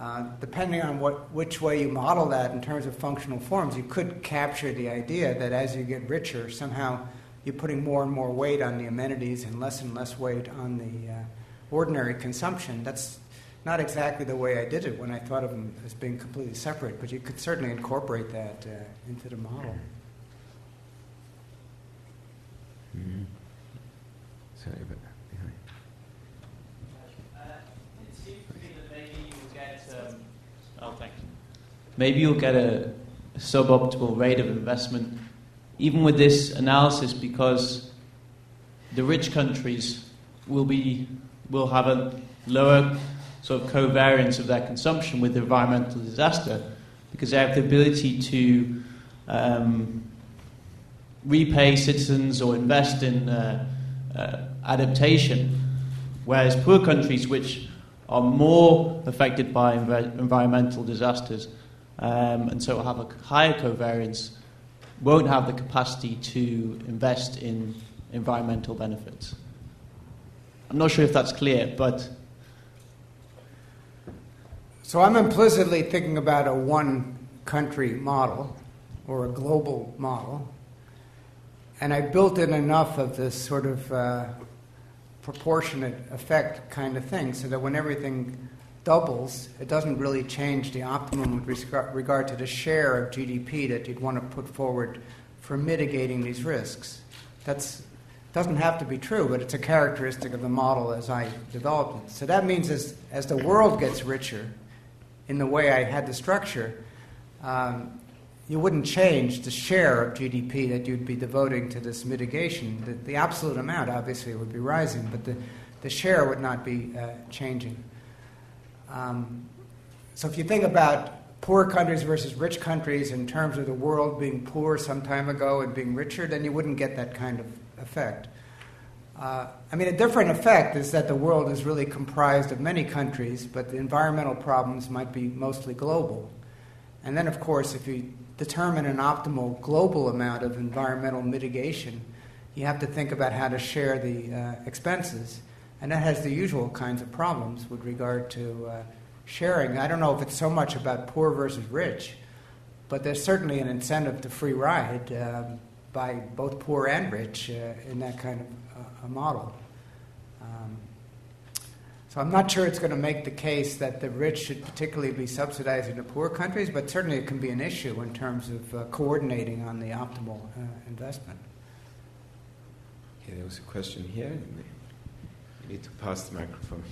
Uh, depending on what, which way you model that in terms of functional forms, you could capture the idea that as you get richer, somehow you're putting more and more weight on the amenities and less and less weight on the uh, ordinary consumption. That's not exactly the way I did it when I thought of them as being completely separate, but you could certainly incorporate that uh, into the model. Mm-hmm. Sorry, but behind. Oh, thanks. Maybe you'll get a, a suboptimal rate of investment, even with this analysis, because the rich countries will be will have a lower sort of covariance of their consumption with the environmental disaster, because they have the ability to um, repay citizens or invest in uh, uh, adaptation, whereas poor countries, which are more affected by env- environmental disasters um, and so have a higher covariance, won't have the capacity to invest in environmental benefits. I'm not sure if that's clear, but. So I'm implicitly thinking about a one country model or a global model. And I built in enough of this sort of uh, proportionate effect kind of thing so that when everything doubles, it doesn't really change the optimum with regard to the share of GDP that you'd want to put forward for mitigating these risks. That doesn't have to be true, but it's a characteristic of the model as I developed it. So that means as, as the world gets richer, in the way I had the structure, um, you wouldn't change the share of GDP that you'd be devoting to this mitigation. The, the absolute amount obviously would be rising, but the, the share would not be uh, changing. Um, so if you think about poor countries versus rich countries in terms of the world being poor some time ago and being richer, then you wouldn't get that kind of effect. Uh, I mean, a different effect is that the world is really comprised of many countries, but the environmental problems might be mostly global. And then, of course, if you determine an optimal global amount of environmental mitigation, you have to think about how to share the uh, expenses. And that has the usual kinds of problems with regard to uh, sharing. I don't know if it's so much about poor versus rich, but there's certainly an incentive to free ride um, by both poor and rich uh, in that kind of uh, a model. Um, so I'm not sure it's going to make the case that the rich should particularly be subsidizing the poor countries, but certainly it can be an issue in terms of uh, coordinating on the optimal uh, investment. Yeah, there was a question here. You need to pass the microphone.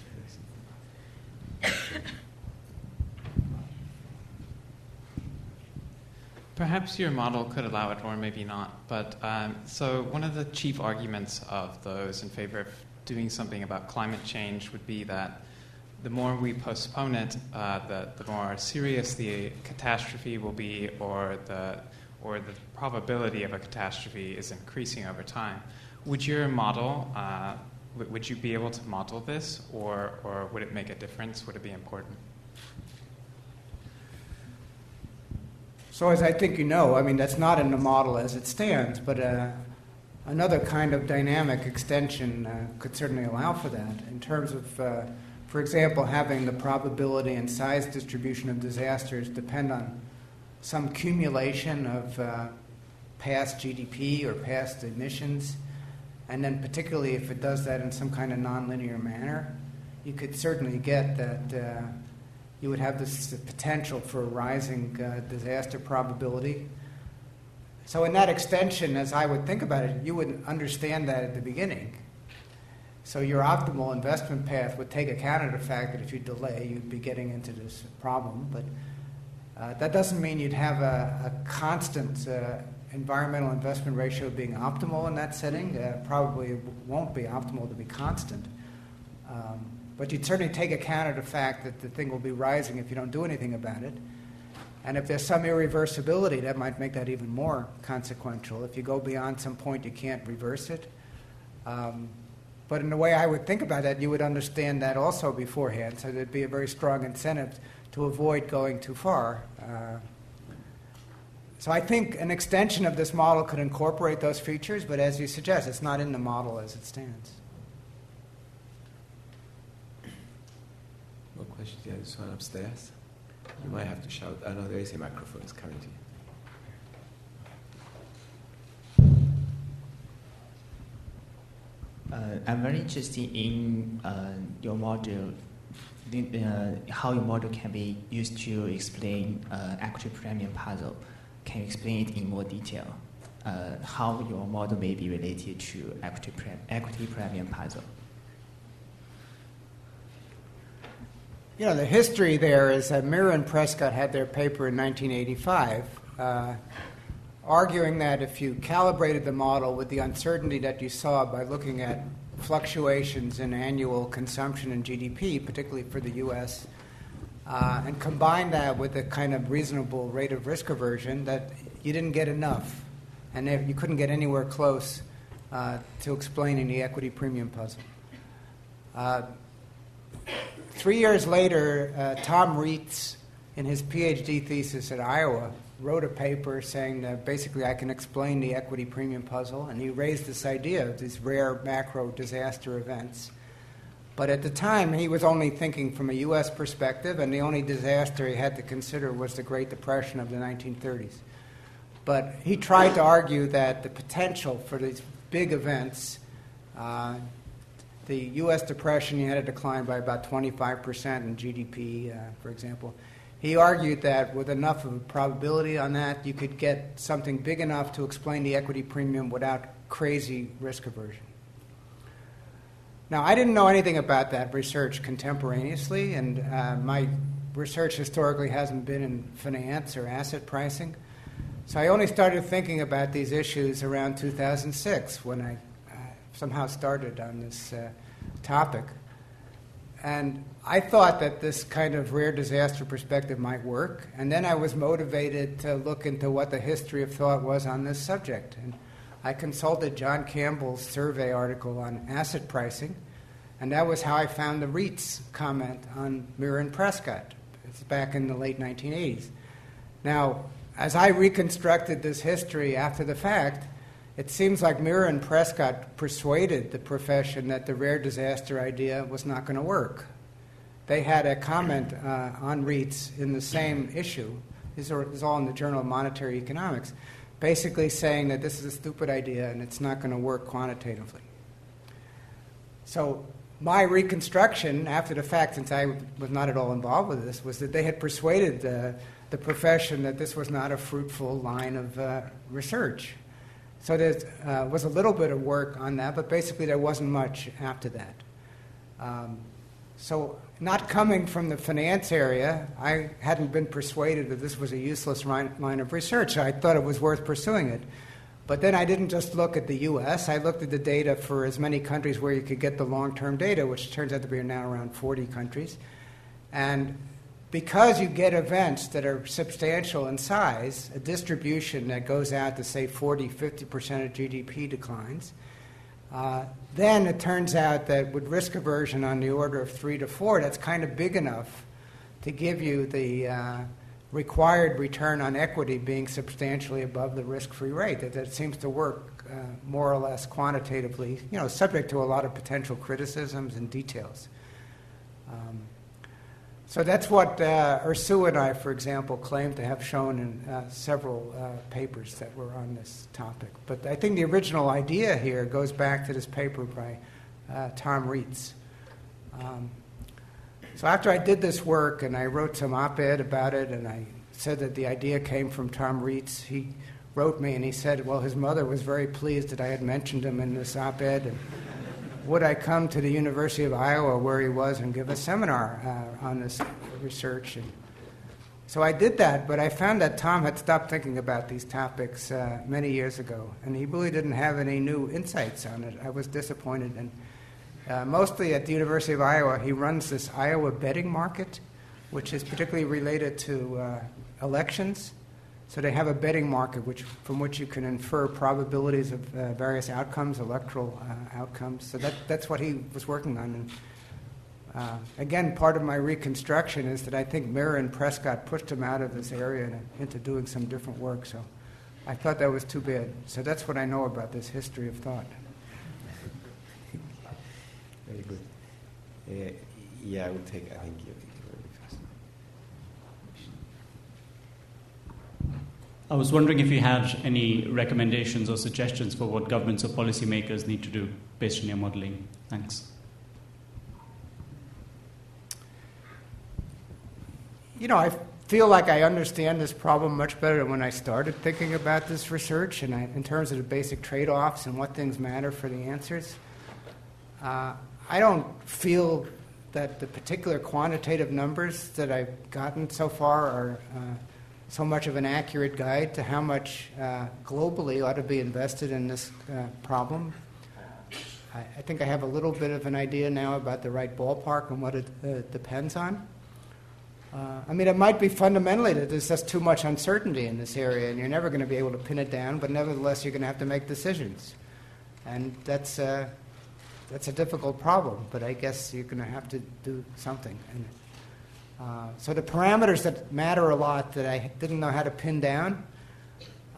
Perhaps your model could allow it, or maybe not. But um, so, one of the chief arguments of those in favor of doing something about climate change would be that the more we postpone it, uh, the, the more serious the catastrophe will be, or the, or the probability of a catastrophe is increasing over time. Would your model, uh, would you be able to model this, or, or would it make a difference? Would it be important? So, as I think you know, I mean, that's not in the model as it stands, but uh, another kind of dynamic extension uh, could certainly allow for that in terms of, uh, for example, having the probability and size distribution of disasters depend on some accumulation of uh, past GDP or past emissions, and then particularly if it does that in some kind of nonlinear manner, you could certainly get that uh, you would have this potential for a rising uh, disaster probability so, in that extension, as I would think about it, you would understand that at the beginning. So, your optimal investment path would take account of the fact that if you delay, you'd be getting into this problem. But uh, that doesn't mean you'd have a, a constant uh, environmental investment ratio being optimal in that setting. Uh, probably won't be optimal to be constant. Um, but you'd certainly take account of the fact that the thing will be rising if you don't do anything about it. And if there's some irreversibility, that might make that even more consequential. If you go beyond some point, you can't reverse it. Um, but in the way I would think about that, you would understand that also beforehand, so there'd be a very strong incentive to avoid going too far. Uh, so I think an extension of this model could incorporate those features, but as you suggest, it's not in the model as it stands. More questions? Yeah, this one upstairs. You might have to shout. I know there is a microphone it's coming to you. Uh, I'm very interested in uh, your model, the, uh, how your model can be used to explain uh, equity premium puzzle. Can you explain it in more detail? uh, how your model may be related to equity, pre- equity premium puzzle. You know, the history there is that Mehra and Prescott had their paper in 1985, uh, arguing that if you calibrated the model with the uncertainty that you saw by looking at fluctuations in annual consumption and GDP, particularly for the U.S., uh, and combine that with a kind of reasonable rate of risk aversion, that you didn't get enough, and you couldn't get anywhere close uh, to explaining the equity premium puzzle. Uh, three years later, uh, Tom Rietz, in his PhD thesis at Iowa, wrote a paper saying that basically I can explain the equity premium puzzle, and he raised this idea of these rare macro disaster events. But at the time, he was only thinking from a U.S. perspective, and the only disaster he had to consider was the Great Depression of the 1930s. But he tried to argue that the potential for these big events, uh, the U.S. Depression, you had a decline by about 25% in GDP, uh, for example. He argued that with enough of a probability on that, you could get something big enough to explain the equity premium without crazy risk aversion. Now, I didn't know anything about that research contemporaneously, and uh, my research historically hasn't been in finance or asset pricing. So I only started thinking about these issues around 2006 when I uh, somehow started on this uh, topic. And I thought that this kind of rare disaster perspective might work. And then I was motivated to look into what the history of thought was on this subject. And I consulted John Campbell's survey article on asset pricing, and that was how I found the Rietz comment on Mehra and Prescott. It's back in the late 1980s. Now, as I reconstructed this history after the fact, it seems like Mehra and Prescott persuaded the profession that the rare disaster idea was not going to work. They had a comment uh, on Rietz in the same issue. This is all in the Journal of Monetary Economics basically saying that this is a stupid idea and it's not going to work quantitatively. So, my reconstruction after the fact, since I was not at all involved with this, was that they had persuaded uh, the profession that this was not a fruitful line of uh, research. So there uh, was a little bit of work on that, but basically there wasn't much after that. Um, so not coming from the finance area, I hadn't been persuaded that this was a useless line of research. I thought it was worth pursuing it. But then I didn't just look at the US, I looked at the data for as many countries where you could get the long term data, which turns out to be now around 40 countries. And because you get events that are substantial in size, a distribution that goes out to say 40, 50% of GDP declines, uh, then it turns out that with risk aversion on the order of three to four, that's kind of big enough to give you the uh, required return on equity being substantially above the risk free rate. That, that seems to work uh, more or less quantitatively, you know, subject to a lot of potential criticisms and details. Um, so that's what uh, Ursúa and I, for example, claim to have shown in uh, several uh, papers that were on this topic. But I think the original idea here goes back to this paper by uh, Tom Rietz. Um, so after I did this work and I wrote some op-ed about it and I said that the idea came from Tom Rietz, he wrote me and he said, well, his mother was very pleased that I had mentioned him in this op-ed. And, would I come to the University of Iowa where he was and give a seminar uh, on this research? And so I did that, but I found that Tom had stopped thinking about these topics uh, many years ago, and he really didn't have any new insights on it. I was disappointed. And uh, mostly at the University of Iowa, he runs this Iowa betting market, which is particularly related to uh, elections. So they have a betting market which, from which you can infer probabilities of uh, various outcomes, electoral uh, outcomes. So that, that's what he was working on. And, uh, again, part of my reconstruction is that I think Mehra and Prescott pushed him out of this area and into doing some different work. So I thought that was too bad. So that's what I know about this history of thought. Very good. Uh, yeah, I will take, I think, you. I was wondering if you had any recommendations or suggestions for what governments or policymakers need to do based on your modeling. Thanks. You know, I've feel like I understand this problem much better than when I started thinking about this research, and I, in terms of the basic trade-offs and what things matter for the answers. Uh, I don't feel that the particular quantitative numbers that I've gotten so far are uh, so much of an accurate guide to how much uh, globally ought to be invested in this uh, problem. I, I, think I have a little bit of an idea now about the right ballpark and what it uh, depends on. Uh, I mean, it might be fundamentally that there's just too much uncertainty in this area, and you're never going to be able to pin it down. But nevertheless, you're going to have to make decisions, and that's uh, that's a difficult problem. But I guess you're going to have to do something. And, uh, so the parameters that matter a lot that I didn't know how to pin down.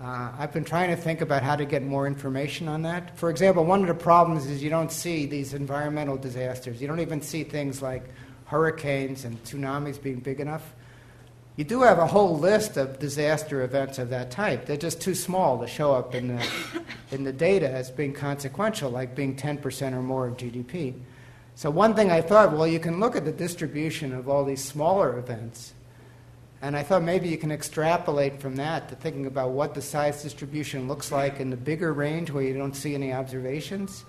Uh, I've been trying to think about how to get more information on that. For example, one of the problems is you don't see these environmental disasters. You don't even see things like hurricanes and tsunamis being big enough. You do have a whole list of disaster events of that type. They're just too small to show up in the, in the data as being consequential, like being 10% or more of GDP. So, one thing I thought, well, you can look at the distribution of all these smaller events, and I thought maybe you can extrapolate from that to thinking about what the size distribution looks like in the bigger range where you don't see any observations.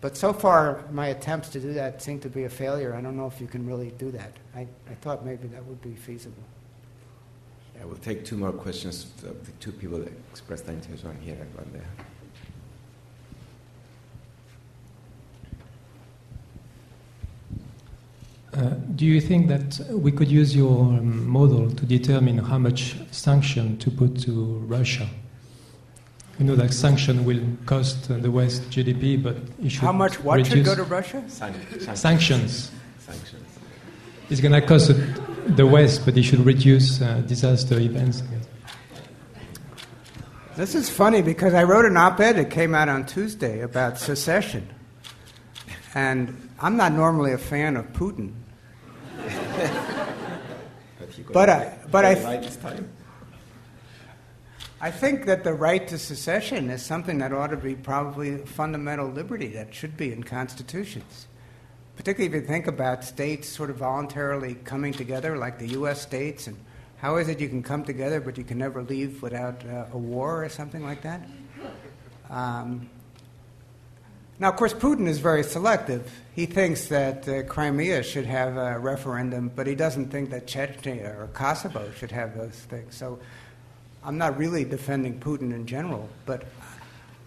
But so far, my attempts to do that seem to be a failure. I don't know if you can really do that. I, I thought maybe that would be feasible. Yeah, we'll take two more questions the two people that expressed interest, one here and one there. Uh, do you think that we could use your um, model to determine how much sanction to put to Russia? You know that sanction will cost uh, the West GDP, but it should How much what reduce should go to Russia? San- sanctions. Sanctions. It's going to cost the West, but it should reduce uh, disaster events. This is funny because I wrote an op ed that came out on Tuesday about secession. And I'm not normally a fan of Putin. But I, but I, I think that the right to secession is something that ought to be probably a fundamental liberty that should be in constitutions. Particularly if you think about states sort of voluntarily coming together, like the U.S. states, and how is it you can come together but you can never leave without uh, a war or something like that? Um, now, of course, Putin is very selective. He thinks that uh, Crimea should have a referendum, but he doesn't think that Chechnya or Kosovo should have those things. So I'm not really defending Putin in general, but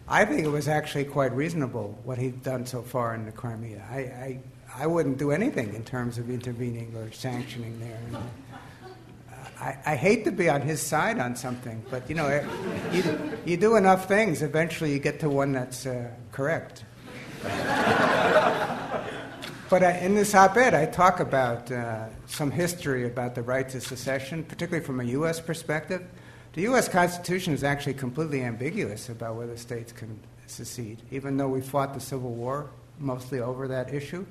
I think it was actually quite reasonable what he's done so far in the Crimea. I, I, I wouldn't do anything in terms of intervening or sanctioning there. Uh, I, I, hate to be on his side on something, but you know, you, you do enough things, eventually you get to one that's uh, correct. But uh, in this op ed, I talk about uh, some history about the right to secession, particularly from a U.S. perspective. The U.S. Constitution is actually completely ambiguous about whether states can secede, even though we fought the Civil War mostly over that issue.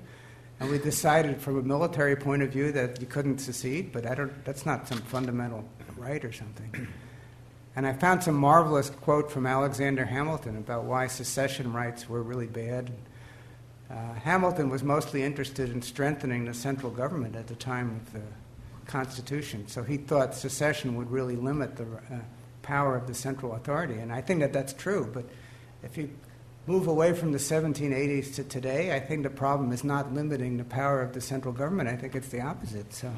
And we decided from a military point of view that you couldn't secede, but I don't, that's not some fundamental right or something. And I found some marvelous quote from Alexander Hamilton about why secession rights were really bad. Uh, Hamilton was mostly interested in strengthening the central government at the time of the Constitution. So he thought secession would really limit the uh, power of the central authority. And I think that that's true. But if you move away from the 1780s to today, I think the problem is not limiting the power of the central government. I think it's the opposite. So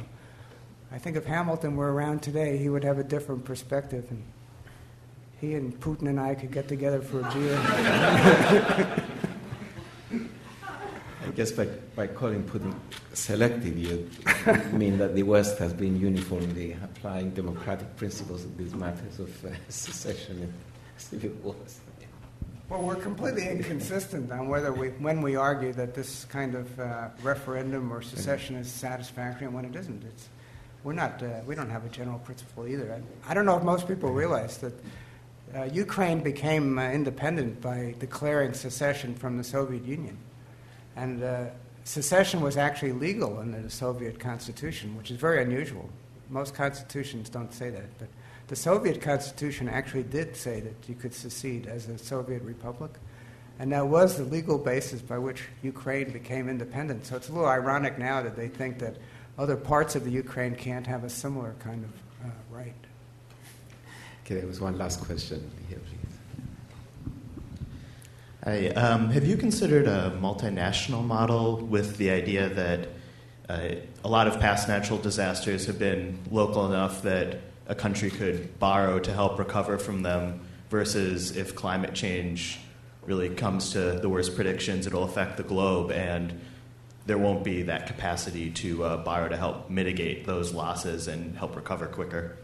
I think if Hamilton were around today, he would have a different perspective. And he and Putin and I could get together for a beer. I guess by, by calling Putin selective, you mean that the West has been uniformly applying democratic principles in these matters of uh, secession and civil wars. Well, we're completely inconsistent on whether we, when we argue that this kind of uh, referendum or secession is satisfactory and when it isn't. It's, we're not, uh, we don't have a general principle either. I, I, don't know if most people realize that uh, Ukraine became uh, independent by declaring secession from the Soviet Union. And uh, secession was actually legal under the Soviet constitution, which is very unusual. Most constitutions don't say that. But the Soviet constitution actually did say that you could secede as a Soviet republic. And that was the legal basis by which Ukraine became independent. So it's a little ironic now that they think that other parts of the Ukraine can't have a similar kind of. Okay, there was one last question here, please. Hi, um, have you considered a multinational model with the idea that uh, a lot of past natural disasters have been local enough that a country could borrow to help recover from them, versus if climate change really comes to the worst predictions, it'll affect the globe and there won't be that capacity to uh, borrow to help mitigate those losses and help recover quicker?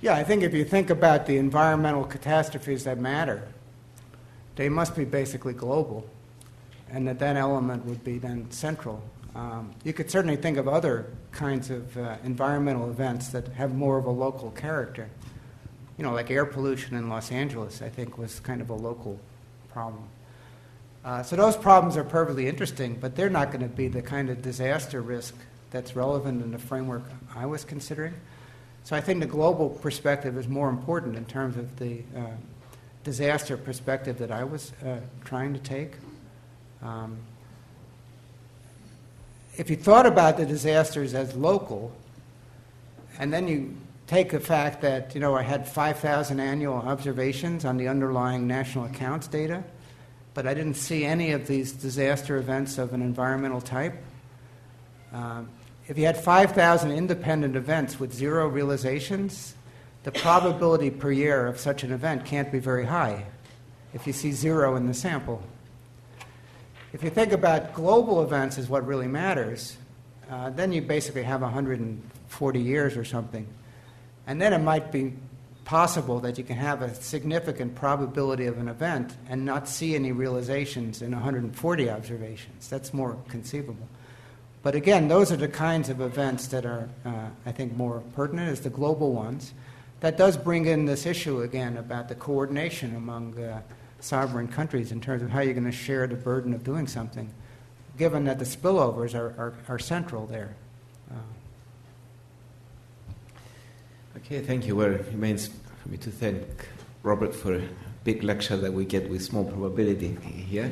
Yeah, I think if you think about the environmental catastrophes that matter, they must be basically global, and that that element would be then central. Um, you could certainly think of other kinds of uh, environmental events that have more of a local character. You know, like air pollution in Los Angeles, I think, was kind of a local problem. Uh, so those problems are perfectly interesting, but they're not going to be the kind of disaster risk that's relevant in the framework I was considering. So I think the global perspective is more important in terms of the uh, disaster perspective that I was uh, trying to take. Um, if you thought about the disasters as local, and then you take the fact that you know I had 5,000 annual observations on the underlying national accounts data, but I didn't see any of these disaster events of an environmental type. Um, if you had 5,000 independent events with zero realizations, the probability per year of such an event can't be very high if you see zero in the sample. If you think about global events as what really matters, uh, then you basically have 140 years or something. And then it might be possible that you can have a significant probability of an event and not see any realizations in 140 observations. That's more conceivable. But again, those are the kinds of events that are, uh, I think, more pertinent as the global ones. That does bring in this issue again about the coordination among uh, sovereign countries in terms of how you're going to share the burden of doing something, given that the spillovers are, are, are central there. Uh, okay, thank you. Well, it remains for me to thank Robert for a big lecture that we get with small probability here.